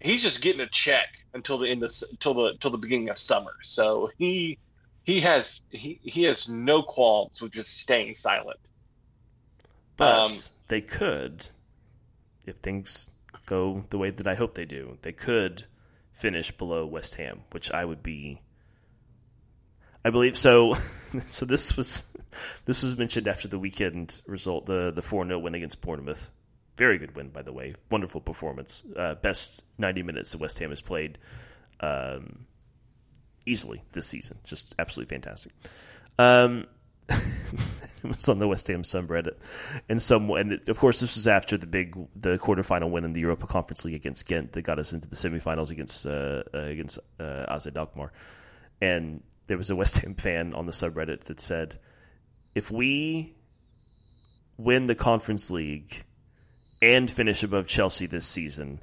he's just getting a check until the end of until the until the beginning of summer. So he he has he, he has no qualms with just staying silent. But um, they could, if things go the way that I hope they do, they could finish below West Ham, which I would be. I believe so. so this was this was mentioned after the weekend result, the the four 0 win against Bournemouth. Very good win, by the way. Wonderful performance. Uh, best 90 minutes that West Ham has played um, easily this season. Just absolutely fantastic. Um, it was on the West Ham subreddit, and some and of course this was after the big the quarterfinal win in the Europa Conference League against Ghent that got us into the semifinals against uh, uh, against uh, AZ Alkmaar, and there was a West Ham fan on the subreddit that said, "If we win the Conference League and finish above Chelsea this season,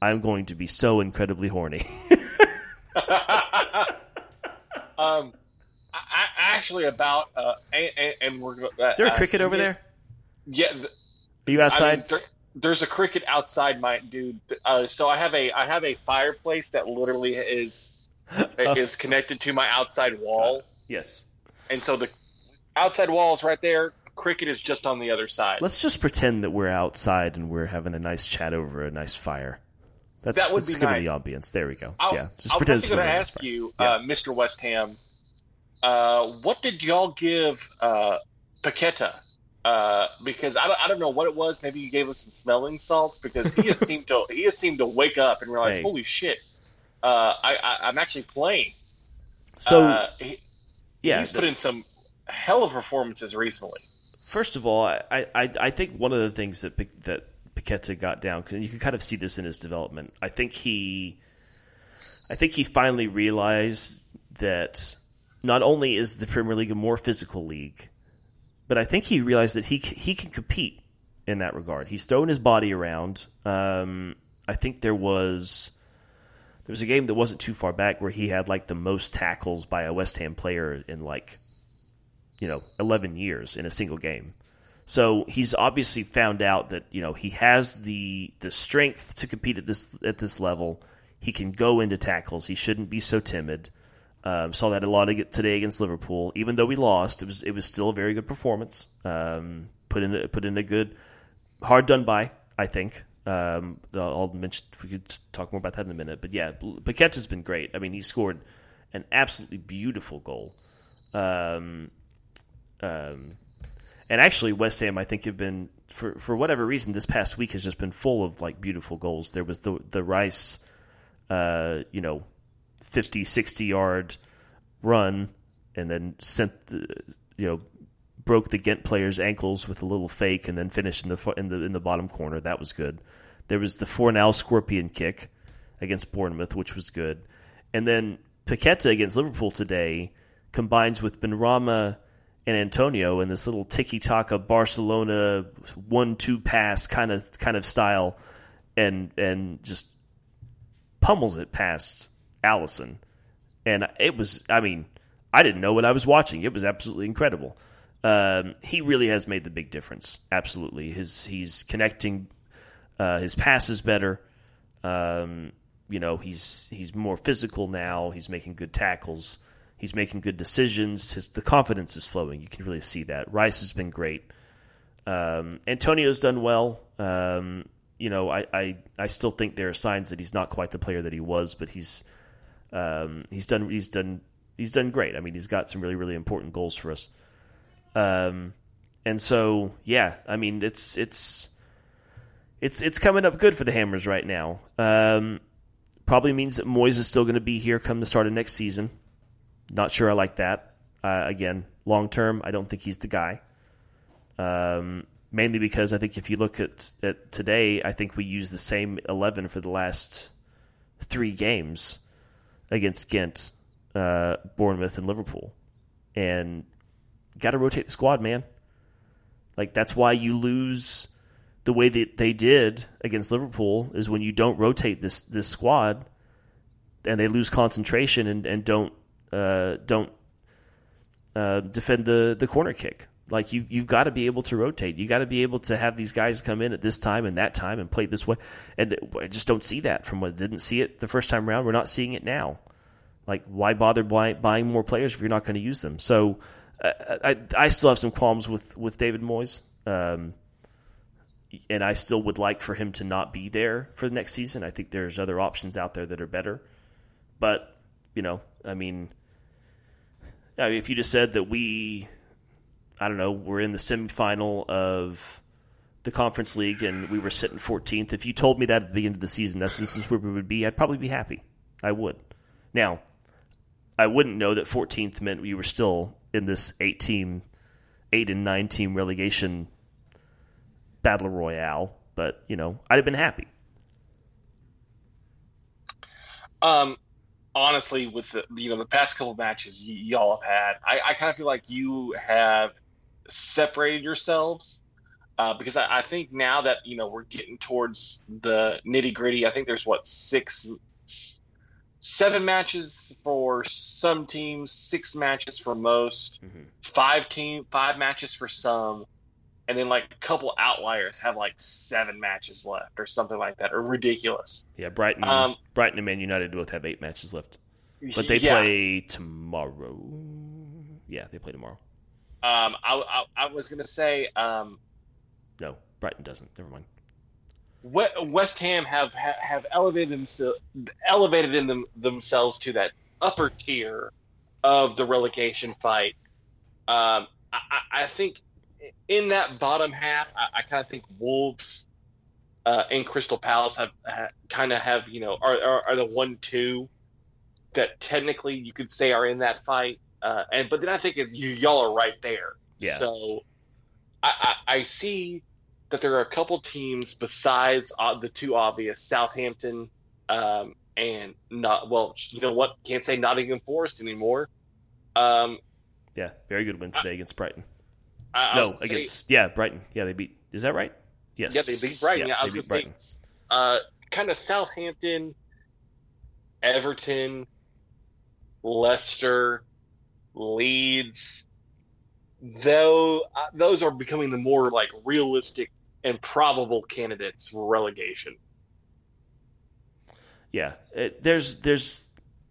I'm going to be so incredibly horny." um, I, actually about uh, and, and we're. Uh, Is there a cricket over there? Yeah. The, Are you outside? I mean, there, there's a cricket outside my dude. Uh, so I have a I have a fireplace that literally is oh. is connected to my outside wall. Yes. And so the outside wall is right there. Cricket is just on the other side. Let's just pretend that we're outside and we're having a nice chat over a nice fire. That's, that would that's be nice. the ambience. There we go. I'll, yeah, just I was pretend going to ask you, yeah. uh, Mr. West Ham. Uh, what did y'all give uh, Paqueta? Uh, because I don't, I don't know what it was. Maybe you gave him some smelling salts because he has seemed to he has seemed to wake up and realize, hey. holy shit, uh, I, I am actually playing. So uh, he, yeah, he's put in some hell of performances recently. First of all, I, I, I think one of the things that that Paqueta got down because you can kind of see this in his development. I think he, I think he finally realized that not only is the Premier League a more physical league, but I think he realized that he he can compete in that regard. He's thrown his body around. Um, I think there was there was a game that wasn't too far back where he had like the most tackles by a West Ham player in like you know 11 years in a single game. So he's obviously found out that you know he has the the strength to compete at this at this level. He can go into tackles. He shouldn't be so timid. Um, saw that a lot today against Liverpool. Even though we lost, it was it was still a very good performance. Um, put in put in a good, hard done by. I think. Um, I'll mention we could talk more about that in a minute. But yeah, Paqueta's been great. I mean, he scored an absolutely beautiful goal. Um, um, and actually, West Ham, I think, have been for for whatever reason this past week has just been full of like beautiful goals. There was the the Rice, uh, you know, 50, 60 yard run and then sent the, you know, broke the Ghent player's ankles with a little fake and then finished in the in the in the bottom corner. That was good. There was the Fornal scorpion kick against Bournemouth, which was good. And then Paqueta against Liverpool today combines with Benrahma and Antonio in this little tiki taka Barcelona one two pass kind of kind of style and and just pummels it past Alisson, and it was. I mean, I didn't know what I was watching. It was absolutely incredible. Um, he really has made the big difference. Absolutely, his he's connecting. Uh, his passes better. Um, you know, he's he's more physical now. He's making good tackles. He's making good decisions. His the confidence is flowing. You can really see that. Rice has been great. Um, Antonio's done well. Um, you know, I, I I still think there are signs that he's not quite the player that he was, but he's um, he's done he's done he's done great. I mean, he's got some really really important goals for us. Um, and so yeah, I mean it's it's it's it's coming up good for the Hammers right now. Um, probably means that Moyes is still going to be here come the start of next season. Not sure I like that. Uh, again, long term, I don't think he's the guy. Um, mainly because I think if you look at, at today, I think we use the same eleven for the last three games against Ghent, uh, Bournemouth, and Liverpool. And got to rotate the squad, man. Like that's why you lose the way that they did against Liverpool is when you don't rotate this this squad, and they lose concentration and, and don't uh, don't uh, defend the the corner kick. Like you, you've got to be able to rotate. You got to be able to have these guys come in at this time and that time and play this way. And I just don't see that from what didn't see it the first time around. We're not seeing it now. Like why bother buying more players if you're not going to use them? So uh, I, I still have some qualms with with David Moyes. Um, and I still would like for him to not be there for the next season. I think there's other options out there that are better. But, you know, I mean, if you just said that we I don't know, we're in the semifinal of the conference league and we were sitting 14th, if you told me that at the end of the season, that's this is where we would be, I'd probably be happy. I would. Now, I wouldn't know that 14th meant we were still in this eight team, eight and nine team relegation battle royale, but you know, I'd have been happy. Um, honestly, with the you know the past couple matches y- y'all have had, I, I kind of feel like you have separated yourselves uh, because I, I think now that you know we're getting towards the nitty gritty. I think there's what six, seven matches for some teams, six matches for most, mm-hmm. five team, five matches for some, and then like a couple outliers have like seven matches left or something like that, or ridiculous. Yeah, Brighton, Um, Brighton and Man United both have eight matches left, but they Yeah. play tomorrow. Yeah, they play tomorrow. Um, I, I, I was gonna say, um, No, Brighton doesn't. Never mind. West Ham have have, elevated themselves elevated in them, themselves to that upper tier of the relegation fight. Um, I, I I think in that bottom half, I, I kind of think Wolves uh, and Crystal Palace have, ha kind of have you know are, are are the one two that technically you could say are in that fight. Uh, and but then I think if you y'all are right there. Yeah. So I, I, I see that there are a couple teams besides uh, the two obvious Southampton um, and not well you know what can't say Nottingham Forest anymore. Um, Yeah, very good win today against Brighton. I, I no, gonna say- against yeah Brighton. Yeah, they beat. Is that right? Yes. Yeah, they beat Brighton. Yeah, I they was beat Brighton. say, uh, kind of Southampton, Everton, Leicester, Leeds. Though uh, those are becoming the more like realistic and probable candidates for relegation. Yeah, it, there's there's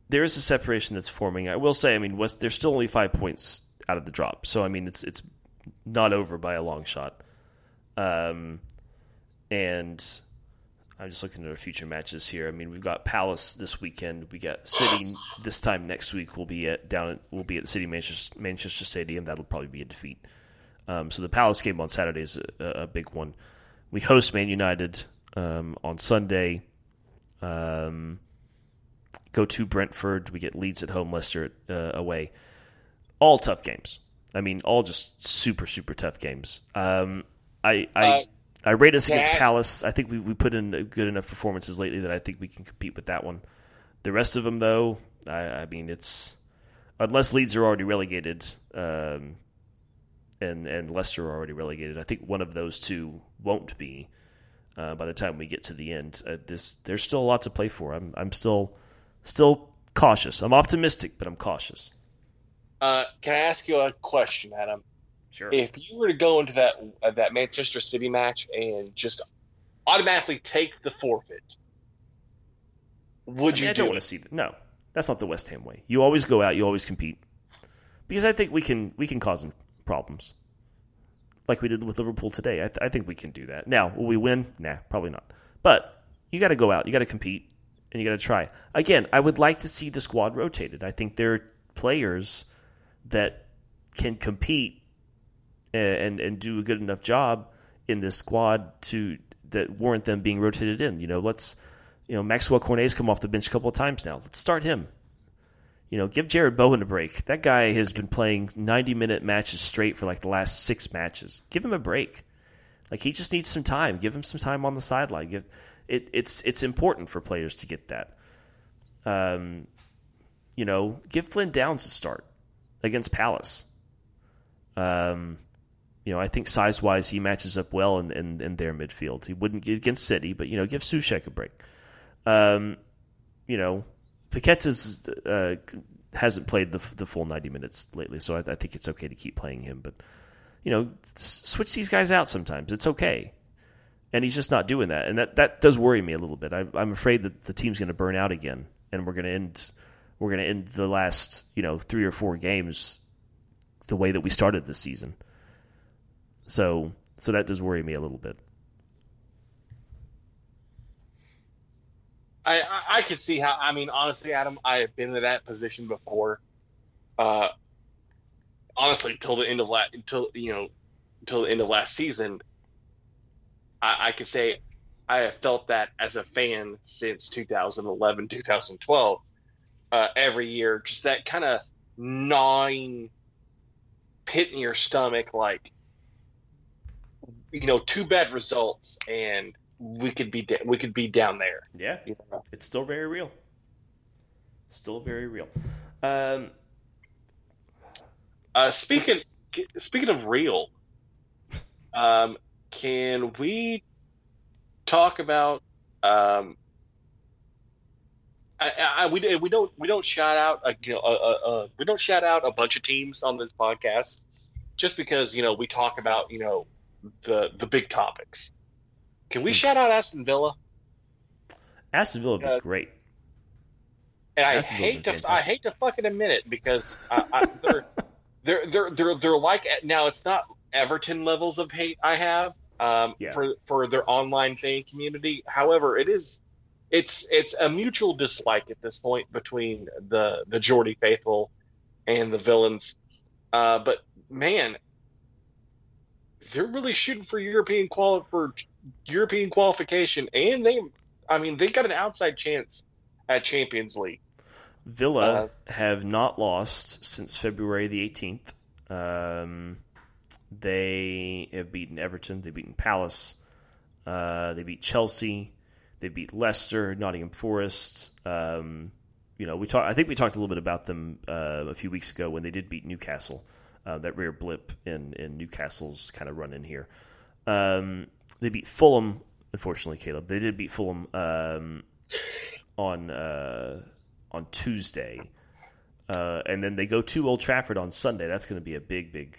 there is a separation that's forming. I will say, I mean, West they're still only five points out of the drop, so I mean, it's it's not over by a long shot. Um, and I'm just looking at our future matches here. I mean, we've got Palace this weekend. We got City this time next week. We'll be at down. We'll be at City Manchester, Manchester Stadium. That'll probably be a defeat. Um, so the Palace game on Saturday is a, a big one. We host Man United um, on Sunday. Um, go to Brentford. We get Leeds at home, Leicester uh, away. All tough games. I mean, all just super, super tough games. Um, I, I, Uh, I rate us against Palace. I think we, we put in good enough performances lately that I think we can compete with that one. The rest of them, though, I, I mean, it's unless Leeds are already relegated, um, and and Leicester are already relegated. I think one of those two won't be uh, by the time we get to the end. Uh, this there's still a lot to play for. I'm I'm still still cautious. I'm optimistic, but I'm cautious. Uh, can I ask you a question, Adam? Sure. If you were to go into that uh, that Manchester City match and just automatically take the forfeit, would I, mean, you I do don't it? want to see that. No, that's not the West Ham way. You always go out. You always compete because I think we can we can cause them problems, like we did with Liverpool today. I, th- I think we can do that. Now, will we win? Nah, probably not. But you got to go out. You got to compete, and you got to try. Again, I would like to see the squad rotated. I think there are players that can compete and and do a good enough job in this squad to that warrant them being rotated in. You know, let's you know Maxwell Cornet's come off the bench a couple of times now. Let's start him. You know, give Jarrod Bowen a break. That guy has been playing 90 minute matches straight for like the last six matches. Give him a break. Like he just needs some time. Give him some time on the sideline. Give it. It's it's important for players to get that. Um, you know, give Flynn Downes a start against Palace. Um, you know, I think size wise he matches up well in, in, in their midfield. He wouldn't get against City, but you know, give Soucek a break. Um, you know, Paqueta's uh, hasn't played the the full ninety minutes lately, so I, I think it's okay to keep playing him. But you know, switch these guys out sometimes. It's okay, and he's just not doing that, and that that does worry me a little bit. I, I'm afraid that the team's going to burn out again, and we're going to end we're going to end the last you know three or four games the way that we started this season. So so that does worry me a little bit. I, I I could see how. I mean, honestly, Adam, I have been in that position before. Uh, honestly, till the end of last, until you know, until the end of last season, I, I can say I have felt that as a fan since 2011, 2012. Uh, every year, just that kind of gnawing pit in your stomach, like you know, two bad results, and we could be we could be down there. Yeah, you know? it's still very real. Still very real. Um, uh, speaking speaking of real, um, can we talk about um, I, I, we we don't we don't shout out a, you know, a, a, a, we don't shout out a bunch of teams on this podcast just because you know we talk about you know the the big topics. Can we hmm. shout out Aston Villa? Aston Villa would be uh, great. And I hate to fantastic. I hate to fucking admit it because I, I, they're, they're they're they're they're like now it's not Everton levels of hate I have um, yeah. for for their online fan community. However, it is it's it's a mutual dislike at this point between the the Geordie faithful and the villains. Uh, but man, they're really shooting for European quali- for European qualification, and they, I mean, they got an outside chance at Champions League. Villa uh, have not lost since February the eighteenth. Um, they have beaten Everton. They've beaten Palace. Uh, they beat Chelsea. They beat Leicester, Nottingham Forest. Um, you know, we talked. I think we talked a little bit about them uh, a few weeks ago when they did beat Newcastle. Uh, that rare blip in in Newcastle's kind of run in here. Um, they beat Fulham. Unfortunately, Caleb, they did beat Fulham um, on uh, on Tuesday, uh, and then they go to Old Trafford on Sunday. That's going to be a big, big,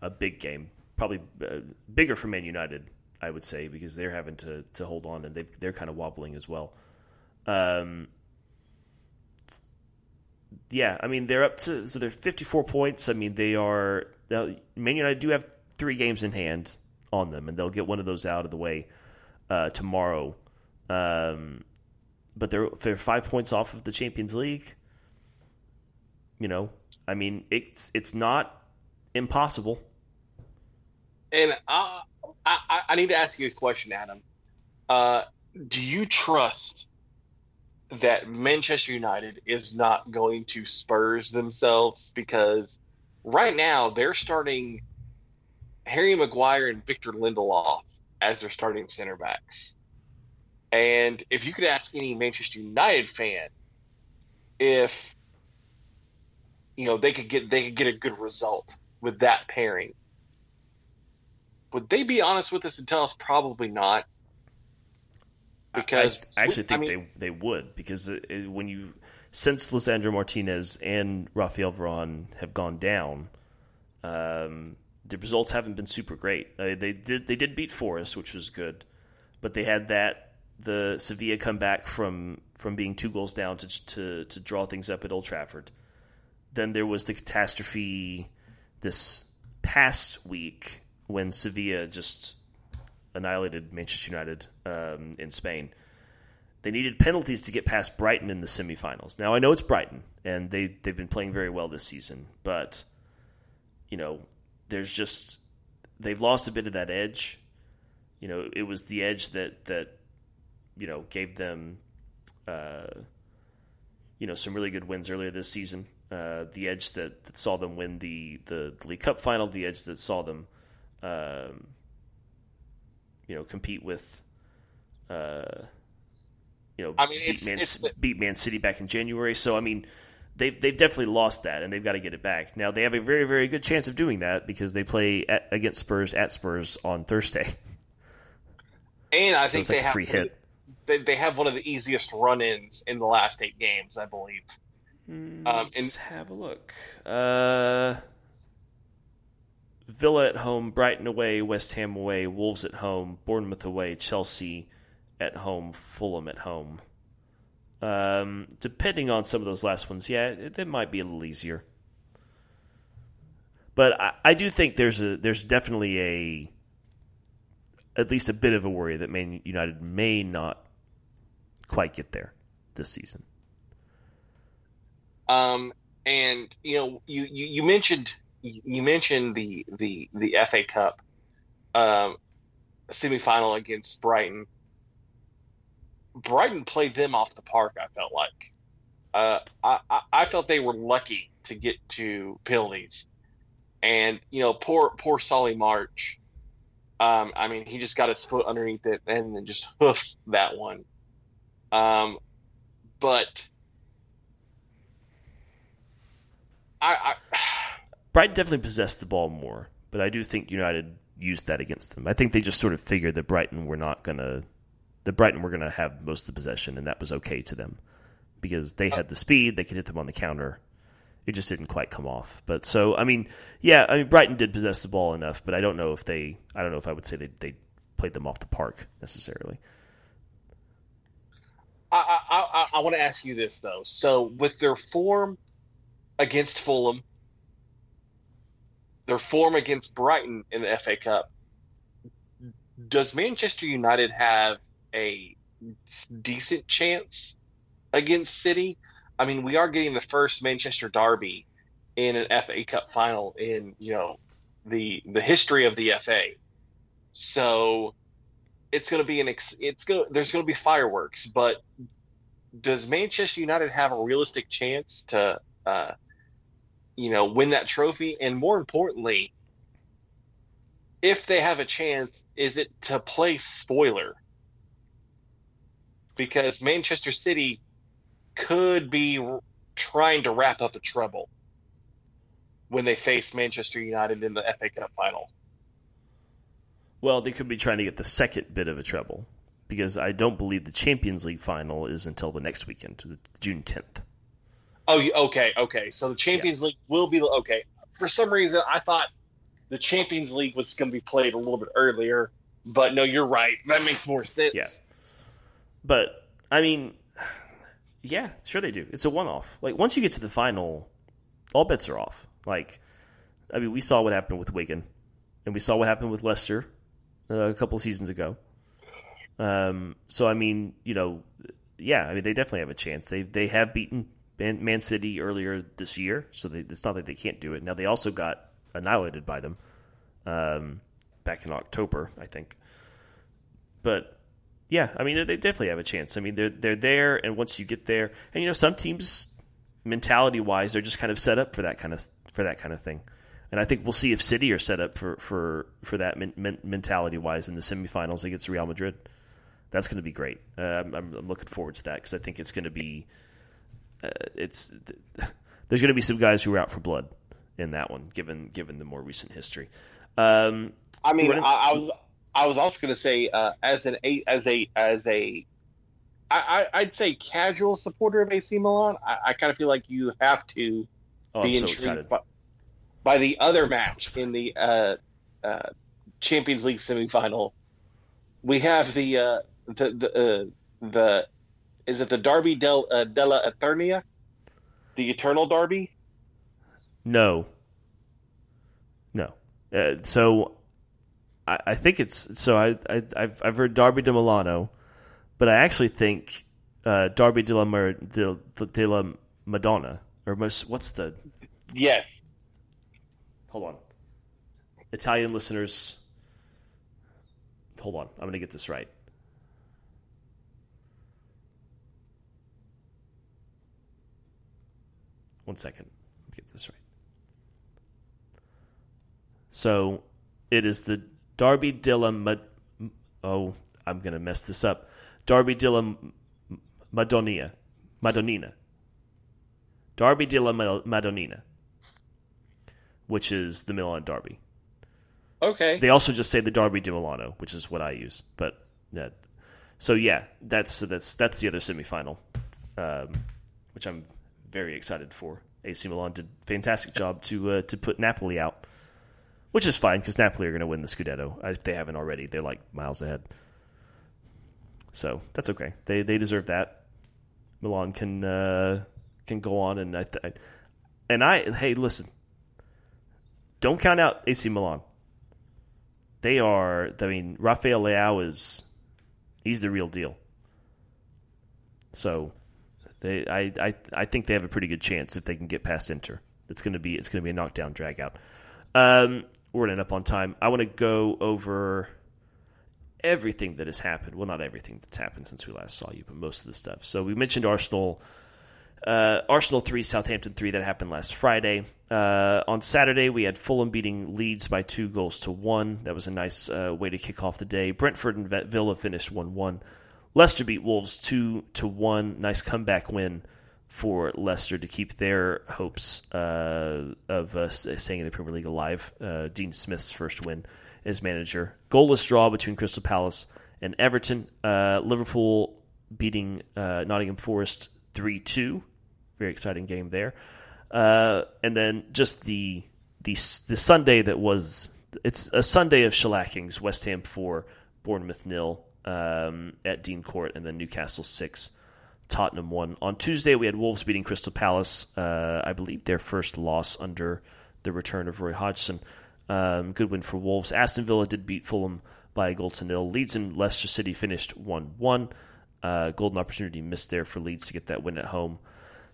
a big game. Probably uh, bigger for Man United I would say, because they're having to, to hold on and they they're kind of wobbling as well. Um, yeah, I mean they're up to so they're 54 points. I mean they are Man United do have three games in hand on them, and they'll get one of those out of the way uh, tomorrow. Um, but they're they're five points off of the Champions League. You know, I mean it's it's not impossible. And I I, I need to ask you a question, Adam. Uh, do you trust that Manchester United is not going to Spurs themselves? Because right now they're starting Harry Maguire and Victor Lindelof as their starting center backs. And if you could ask any Manchester United fan if you know they could get they could get a good result with that pairing, would they be honest with us and tell us probably not? Because I, I actually think I mean, they they would because it, it, when you since Lisandro Martinez and Raphaël Varane have gone down, um, the results haven't been super great. Uh, they did they did beat Forest, which was good, but they had that the Sevilla come back from from being two goals down to to to draw things up at Old Trafford. Then there was the catastrophe this past week when Sevilla just annihilated Manchester United um, in Spain. They needed penalties to get past Brighton in the semifinals. Now I know it's Brighton, and they they've been playing very well this season, but you know, there's just they've lost a bit of that edge. You know, it was the edge that that you know gave them uh, you know some really good wins earlier this season. Uh, the edge that, that saw them win the, the, the League Cup final, the edge that saw them um, you know, compete with, uh, you know, I mean, beat, Man, it's beat Man City back in January. So I mean, they've they've definitely lost that, and they've got to get it back. Now they have a very very good chance of doing that because they play at, against Spurs at Spurs on Thursday. And I so think they like have free hit. They, they have one of the easiest run-ins in the last eight games, I believe. Mm, um, let's and, have a look. Uh, Villa at home, Brighton away, West Ham away, Wolves at home, Bournemouth away, Chelsea at home, Fulham at home. Um, depending on some of those last ones, yeah, it, it might be a little easier. But I, I, do think there's a there's definitely a at least a bit of a worry that Man United may not quite get there this season. Um, and you know, you you, you mentioned you mentioned the the the FA Cup. Um, semifinal against Brighton. Brighton played them off the park. I felt like uh, I, I, felt they were lucky to get to penalties, and you know poor poor Solly March. Um, I mean, he just got his foot underneath it and then just hoofed that one. Um, but I, I Brighton definitely possessed the ball more, but I do think United used that against them. I think they just sort of figured that Brighton were not gonna that Brighton were gonna have most of the possession, and that was okay to them because they had the speed, they could hit them on the counter. It just didn't quite come off. But so I mean, yeah, I mean Brighton did possess the ball enough, but I don't know if they I don't know if I would say they they played them off the park necessarily. I, I, I, I want to ask you this though. So with their form against Fulham, their form against Brighton in the FA Cup, does Manchester United have a decent chance against City? I mean, we are getting the first Manchester derby in an FA Cup final in you know the the history of the FA. So it's going to be an ex- it's going there's going to be fireworks, but does Manchester United have a realistic chance to uh, you know win that trophy? And more importantly, if they have a chance, is it to play spoiler? Because Manchester City could be trying to wrap up a treble when they face Manchester United in the FA Cup final. Well, they could be trying to get the second bit of a treble because I don't believe the Champions League final is until the next weekend, June 10th. Oh, okay, okay. So the Champions yeah. League will be okay. For some reason, I thought the Champions League was going to be played a little bit earlier, but no, you're right. That makes more sense. Yeah. But I mean, yeah, sure they do. It's a one-off. Like once you get to the final, all bets are off. Like, I mean, we saw what happened with Wigan, and we saw what happened with Leicester uh, a couple seasons ago. Um, so I mean, you know, yeah, I mean they definitely have a chance. They they have beaten Man, Man City earlier this year, so they, it's not that they can't do it. Now they also got annihilated by them um, back in October, I think. But yeah, I mean they definitely have a chance. I mean they're they're there, and once you get there, and you know some teams mentality wise they're just kind of set up for that kind of for that kind of thing. And I think we'll see if City are set up for for for that men, men, mentality wise in the semifinals against Real Madrid. That's going to be great. Uh, I'm, I'm, looking forward to that because I think it's going to be uh, it's there's going to be some guys who are out for blood in that one, given given the more recent history. Um, I mean, I, I was I was also going to say, uh, as an as a as a, I, I'd say casual supporter of AC Milan. I, I kind of feel like you have to oh, be I'm intrigued so by, by, the other I'm match so in the uh, uh, Champions League semifinal. We have the uh, the the uh, the is it the Derby del uh, della Eternia, the Eternal Derby? No. No. Uh, so I, I think it's so I, I have I've heard Derby de Milano, but I actually think uh, Derby de la, Mar- de, de la Madonna or most, what's the yes. Hold on, Italian listeners. Hold on, I'm going to get this right. One second, get this right. So it is the Derby della Mad- oh, I'm gonna mess this up. Derby della Madonnina, Madonnina. Derby della Madonnina, which is the Milan Derby. Okay. They also just say the Derby di Milano, which is what I use. But yeah, so yeah, that's that's that's the other semifinal, um, which I'm very excited for. AC Milan did a fantastic job to uh, to put Napoli out which is fine because Napoli are going to win the Scudetto if they haven't already. They're like miles ahead, so that's okay. They they deserve that. Milan can uh, can go on, and I, th- and I hey listen, don't count out AC Milan. They are. I mean, Rafael Leao is he's the real deal. So, they I, I I think they have a pretty good chance if they can get past Inter. It's gonna be it's gonna be a knockdown drag out. Um, we're running up on time. I want to go over everything that has happened. Well, not everything that's happened since we last saw you, but most of the stuff. So we mentioned Arsenal. Uh, Arsenal 3, Southampton 3, that happened last Friday. Uh, on Saturday, we had Fulham beating Leeds by two goals to one. That was a nice uh, way to kick off the day. Brentford and Villa finished 1 1. Leicester beat Wolves 2 to 1. Nice comeback win for Leicester to keep their hopes uh, of uh, staying in the Premier League alive. Uh, Dean Smith's first win as manager. Goalless draw between Crystal Palace and Everton. Liverpool beating Nottingham Forest 3 2 very exciting game there. Uh, and then just the the the Sunday that was it's a Sunday of shellackings. West Ham four, Bournemouth nil um, at Dean Court, and then Newcastle six, Tottenham one. On Tuesday we had Wolves beating Crystal Palace. Uh, I believe their first loss under the return of Roy Hodgson. Um, good win for Wolves. Aston Villa did beat Fulham by a goal to nil. Leeds and Leicester City finished one one. Uh, golden opportunity missed there for Leeds to get that win at home.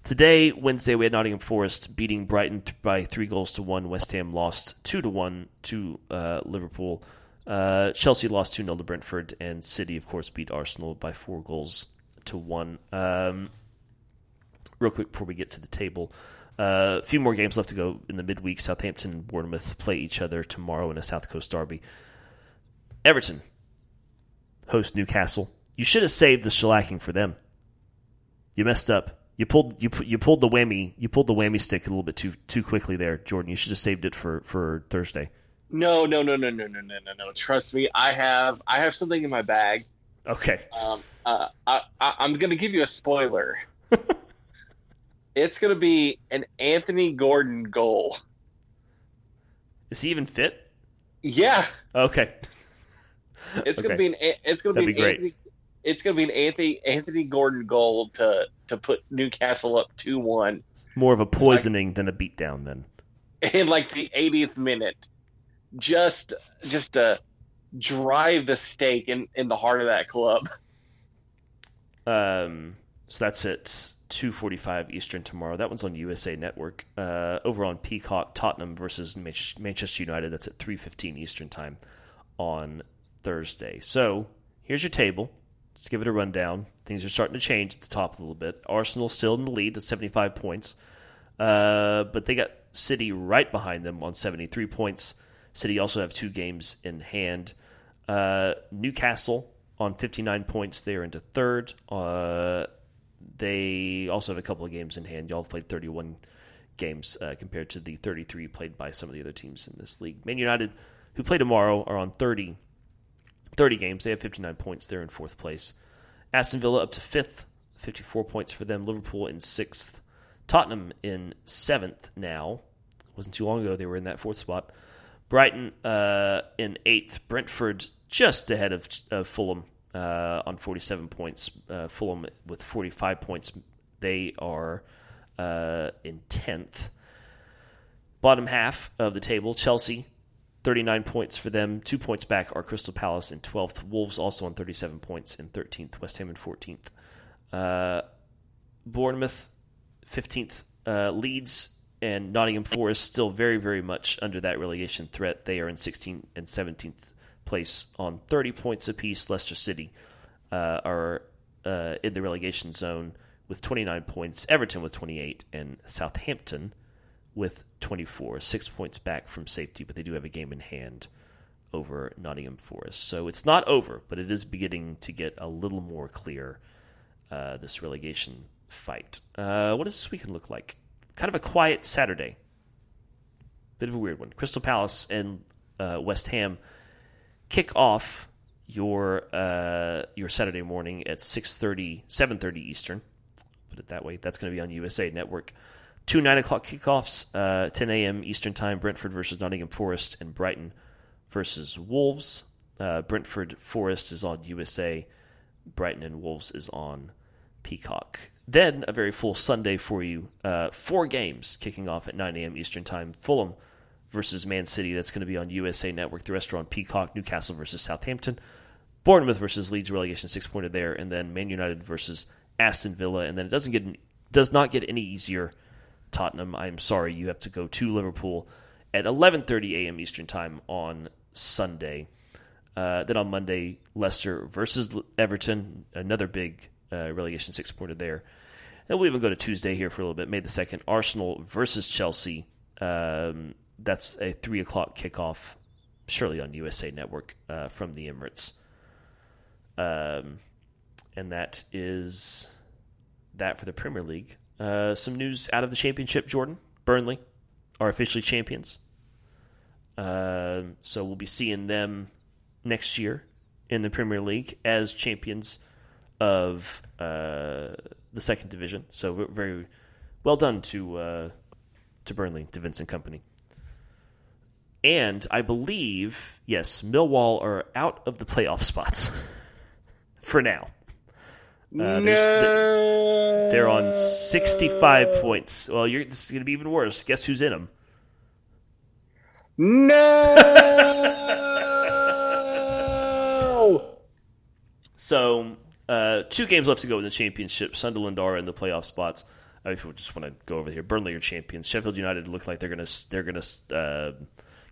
Today, Wednesday, we had Nottingham Forest beating Brighton by three goals to one. West Ham lost two to one to uh, Liverpool. Uh, Chelsea lost two 0 to Brentford, and City, of course, beat Arsenal by four goals to one. Um, real quick before we get to the table, uh, a few more games left to go in the midweek. Southampton and Bournemouth play each other tomorrow in a South Coast derby. Everton host Newcastle. You should have saved the shellacking for them. You messed up. You pulled you you pulled the whammy you pulled the whammy stick a little bit too too quickly there, Jordan. You should have saved it for for Thursday. No, no, no, no, no, no, no, no, no. Trust me, I have I have something in my bag. Okay. Um, uh, I, I I'm gonna give you a spoiler. it's gonna be an Anthony Gordon goal. Is he even fit? Yeah. Okay. It's okay. gonna be an it's gonna That'd be, be great. Anthony, it's going to be an Anthony Anthony Gordon goal to to put Newcastle up two one. More of a poisoning like, than a beatdown, then. In like the 80th minute, just just to drive the stake in in the heart of that club. Um. So that's it. 2:45 Eastern tomorrow. That one's on USA Network. Uh, over on Peacock, Tottenham versus Manchester United. That's at 3:15 Eastern time on Thursday. So here's your table. Let's give it a rundown. Things are starting to change at the top a little bit. Arsenal still in the lead at 75 points, uh, but they got City right behind them on 73 points. City also have two games in hand. Uh, Newcastle on 59 points. They are into third. Uh, they also have a couple of games in hand. Y'all have played 31 games uh, compared to the 33 played by some of the other teams in this league. Man United, who play tomorrow, are on 30 30 games. They have 59 points. They're in fourth place. Aston Villa up to fifth, 54 points for them. Liverpool in sixth. Tottenham in seventh now. It wasn't too long ago they were in that fourth spot. Brighton uh, in eighth. Brentford just ahead of, Fulham uh, on 47 points. Uh, Fulham with 45 points. They are uh, in 10th. Bottom half of the table, Chelsea 39 points for them. Two points back are Crystal Palace in 12th. Wolves also on 37 points in 13th. West Ham in 14th. Uh, Bournemouth 15th. Uh, Leeds and Nottingham Forest still very, very much under that relegation threat. They are in 16th and 17th place on 30 points apiece. Leicester City uh, are uh, in the relegation zone with 29 points. Everton with 28 and Southampton – with 24, six points back from safety, but they do have a game in hand over Nottingham Forest. So it's not over, but it is beginning to get a little more clear, uh, this relegation fight. Uh, what does this weekend look like? Kind of a quiet Saturday. Bit of a weird one. Crystal Palace and uh, West Ham kick off your uh, your Saturday morning at 6.30, 7.30 Eastern. Put it that way. That's going to be on USA Network. Two 9 o'clock kickoffs, uh, 10 a.m. Eastern Time, Brentford versus Nottingham Forest, and Brighton versus Wolves. Uh, Brentford Forest is on USA. Brighton and Wolves is on Peacock. Then a very full Sunday for you. Uh, four games kicking off at 9 a.m. Eastern Time. Fulham versus Man City. That's going to be on USA Network. The rest are on Peacock. Newcastle versus Southampton. Bournemouth versus Leeds relegation six pointer there, and then Man United versus Aston Villa, and then it doesn't get does not get any easier Tottenham. I'm sorry, you have to go to Liverpool at 11:30 a.m. Eastern Time on Sunday. Uh, then on Monday, Leicester versus Everton, another big uh, relegation six pointer there. And we'll even go to Tuesday here for a little bit. May the second, Arsenal versus Chelsea. Um, that's a three o'clock kickoff, surely on USA Network uh, from the Emirates. Um, and that is that for the Premier League. Uh, some news out of the Championship, Jordan. Burnley are officially champions. Uh, so we'll be seeing them next year in the Premier League as champions of uh, the second division. So very well done to uh, to Burnley, to Vincent Kompany. And I believe, yes, Millwall are out of the playoff spots for now. Uh, no. They're on 65 points. Well, you're, this is going to be even worse. Guess who's in them? No. so, uh, two games left to go in the championship. Sunderland are in the playoff spots. I just want to go over here. Burnley are champions. Sheffield United look like they're to they're to uh,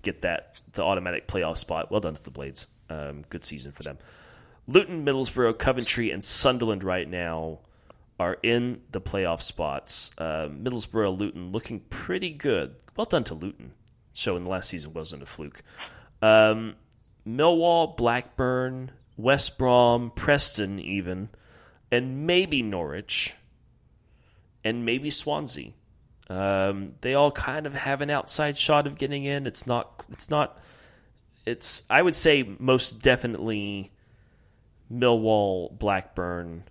get that the automatic playoff spot. Well done to the Blades. Um, good season for them. Luton, Middlesbrough, Coventry, and Sunderland right now are in the playoff spots. Uh, Middlesbrough, Luton looking pretty good. Well done to Luton, showing the last season wasn't a fluke. Um, Millwall, Blackburn, West Brom, Preston, even, and maybe Norwich, and maybe Swansea. Um, they all kind of have an outside shot of getting in. It's not. It's not. It's. I would say most definitely Millwall, Blackburn,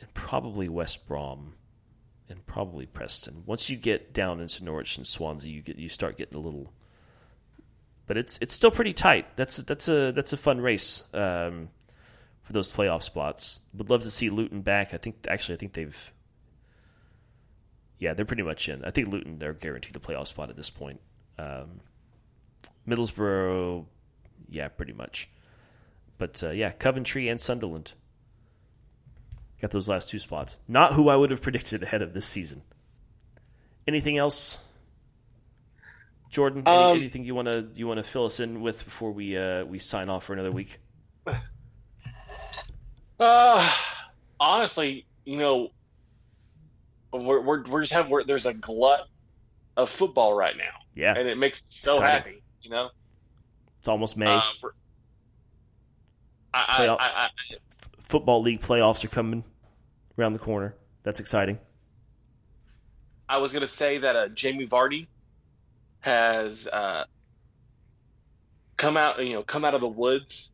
and probably West Brom, and probably Preston. Once you get down into Norwich and Swansea, you get you start getting a little. But it's it's still pretty tight. That's that's a that's a fun race um, for those playoff spots. Would love to see Luton back. I think actually I think they've. Yeah, they're pretty much in. I think Luton they're guaranteed a playoff spot at this point. Um, Middlesbrough, yeah, pretty much. But uh, yeah, Coventry and Sunderland got those last two spots. Not who I would have predicted ahead of this season. Anything else, Jordan? Any, Um, anything you want to you want to fill us in with before we uh, we sign off for another week? Uh, honestly, you know, we're we're, we're just have we're, there's a glut of football right now, Yeah, and it makes me so Exciting. happy. You know, it's almost May. Uh, I, I, Playoff- I, I, Football league playoffs are coming around the corner. That's exciting. I was gonna say that uh, Jamie Vardy has uh, come out, you know, come out of the woods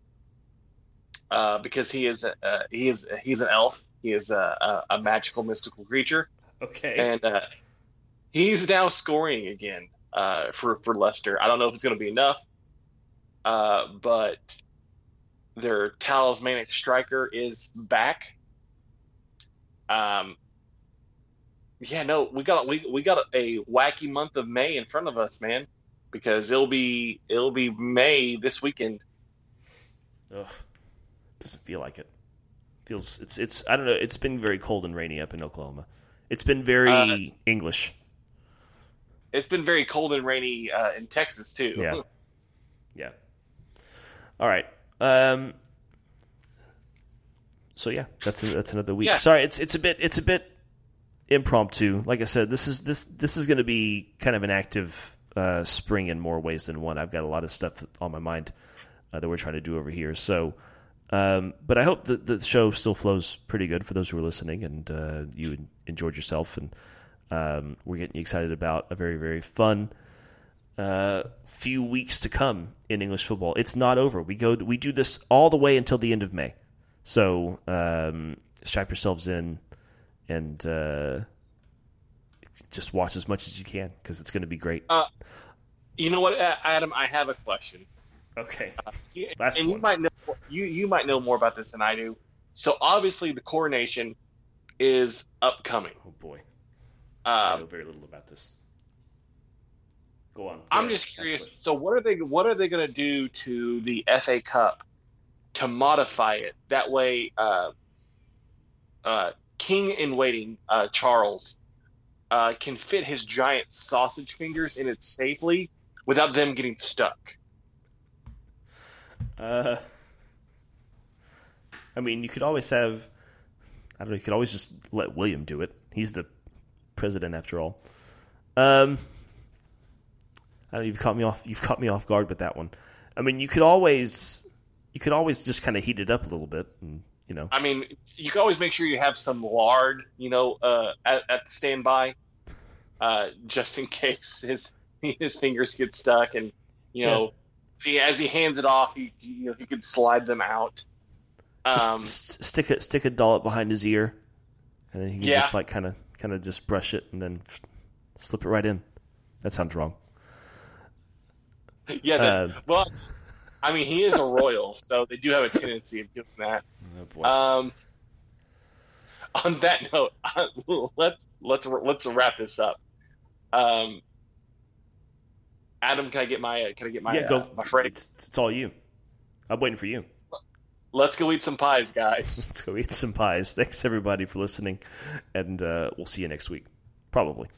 uh, because he is uh, he is he's an elf. He is a, a, a magical, mystical creature, Okay. and uh, he's now scoring again uh, for for Leicester. I don't know if it's going to be enough, uh, but their talismanic striker is back. Um, yeah, no, we got we we got a wacky month of May in front of us, man, because it'll be it'll be May this weekend. Ugh. Doesn't feel like it. Feels it's it's I don't know. It's been very cold and rainy up in Oklahoma. It's been very Uh, English. It's been very cold and rainy uh, in Texas too. Yeah. Yeah. All right. Um. So yeah, that's that's another week. Yeah. Sorry, it's it's a bit it's a bit impromptu. Like I said, this is this this is going to be kind of an active uh, spring in more ways than one. I've got a lot of stuff on my mind uh, that we're trying to do over here. So, um, but I hope that the show still flows pretty good for those who are listening, and uh, you enjoyed yourself, and um, we're getting excited about a very very fun uh, few weeks to come in English football. It's not over. We go we do this all the way until the end of May. So um, strap yourselves in and uh, just watch as much as you can because it's going to be great. You know what, Adam? I have a question. Okay. You- Last and you might know you you might know more about this than I do. So obviously the coronation is upcoming. Oh boy, I know Um, very little about this. Go on. Go I'm ahead. just curious. So what are they what are they going to do to the FA Cup to modify it? That way, uh, uh, King in waiting uh, Charles uh, can fit his giant sausage fingers in it safely without them getting stuck. Uh, I mean, you could always have. I don't know. You could always just let William do it. He's the president after all. Um, I don't know, you've caught me off. You've caught me off guard with that one. I mean, you could always, you could always just kind of heat it up a little bit, and you know. I mean, you can always make sure you have some lard, you know, uh, at, at the standby, uh, just in case his his fingers get stuck, and you know, if he, as he hands it off, he you know he could slide them out. Um, stick a stick a dollop behind his ear, and then he can Yeah. just like kind of kind of just brush it and then slip it right in. That sounds wrong. yeah, that, uh, well, I mean, he is a royal, so they do have a tendency of doing that. Oh. Um, on that note, let's let's let's wrap this up. Um, Adam, can I get my uh, can I get my yeah, uh, go. my friend? It's, it's all you. I'm waiting for you. Let's go eat some pies, guys. Let's go eat some pies. Thanks everybody for listening, and uh, we'll see you next week, probably.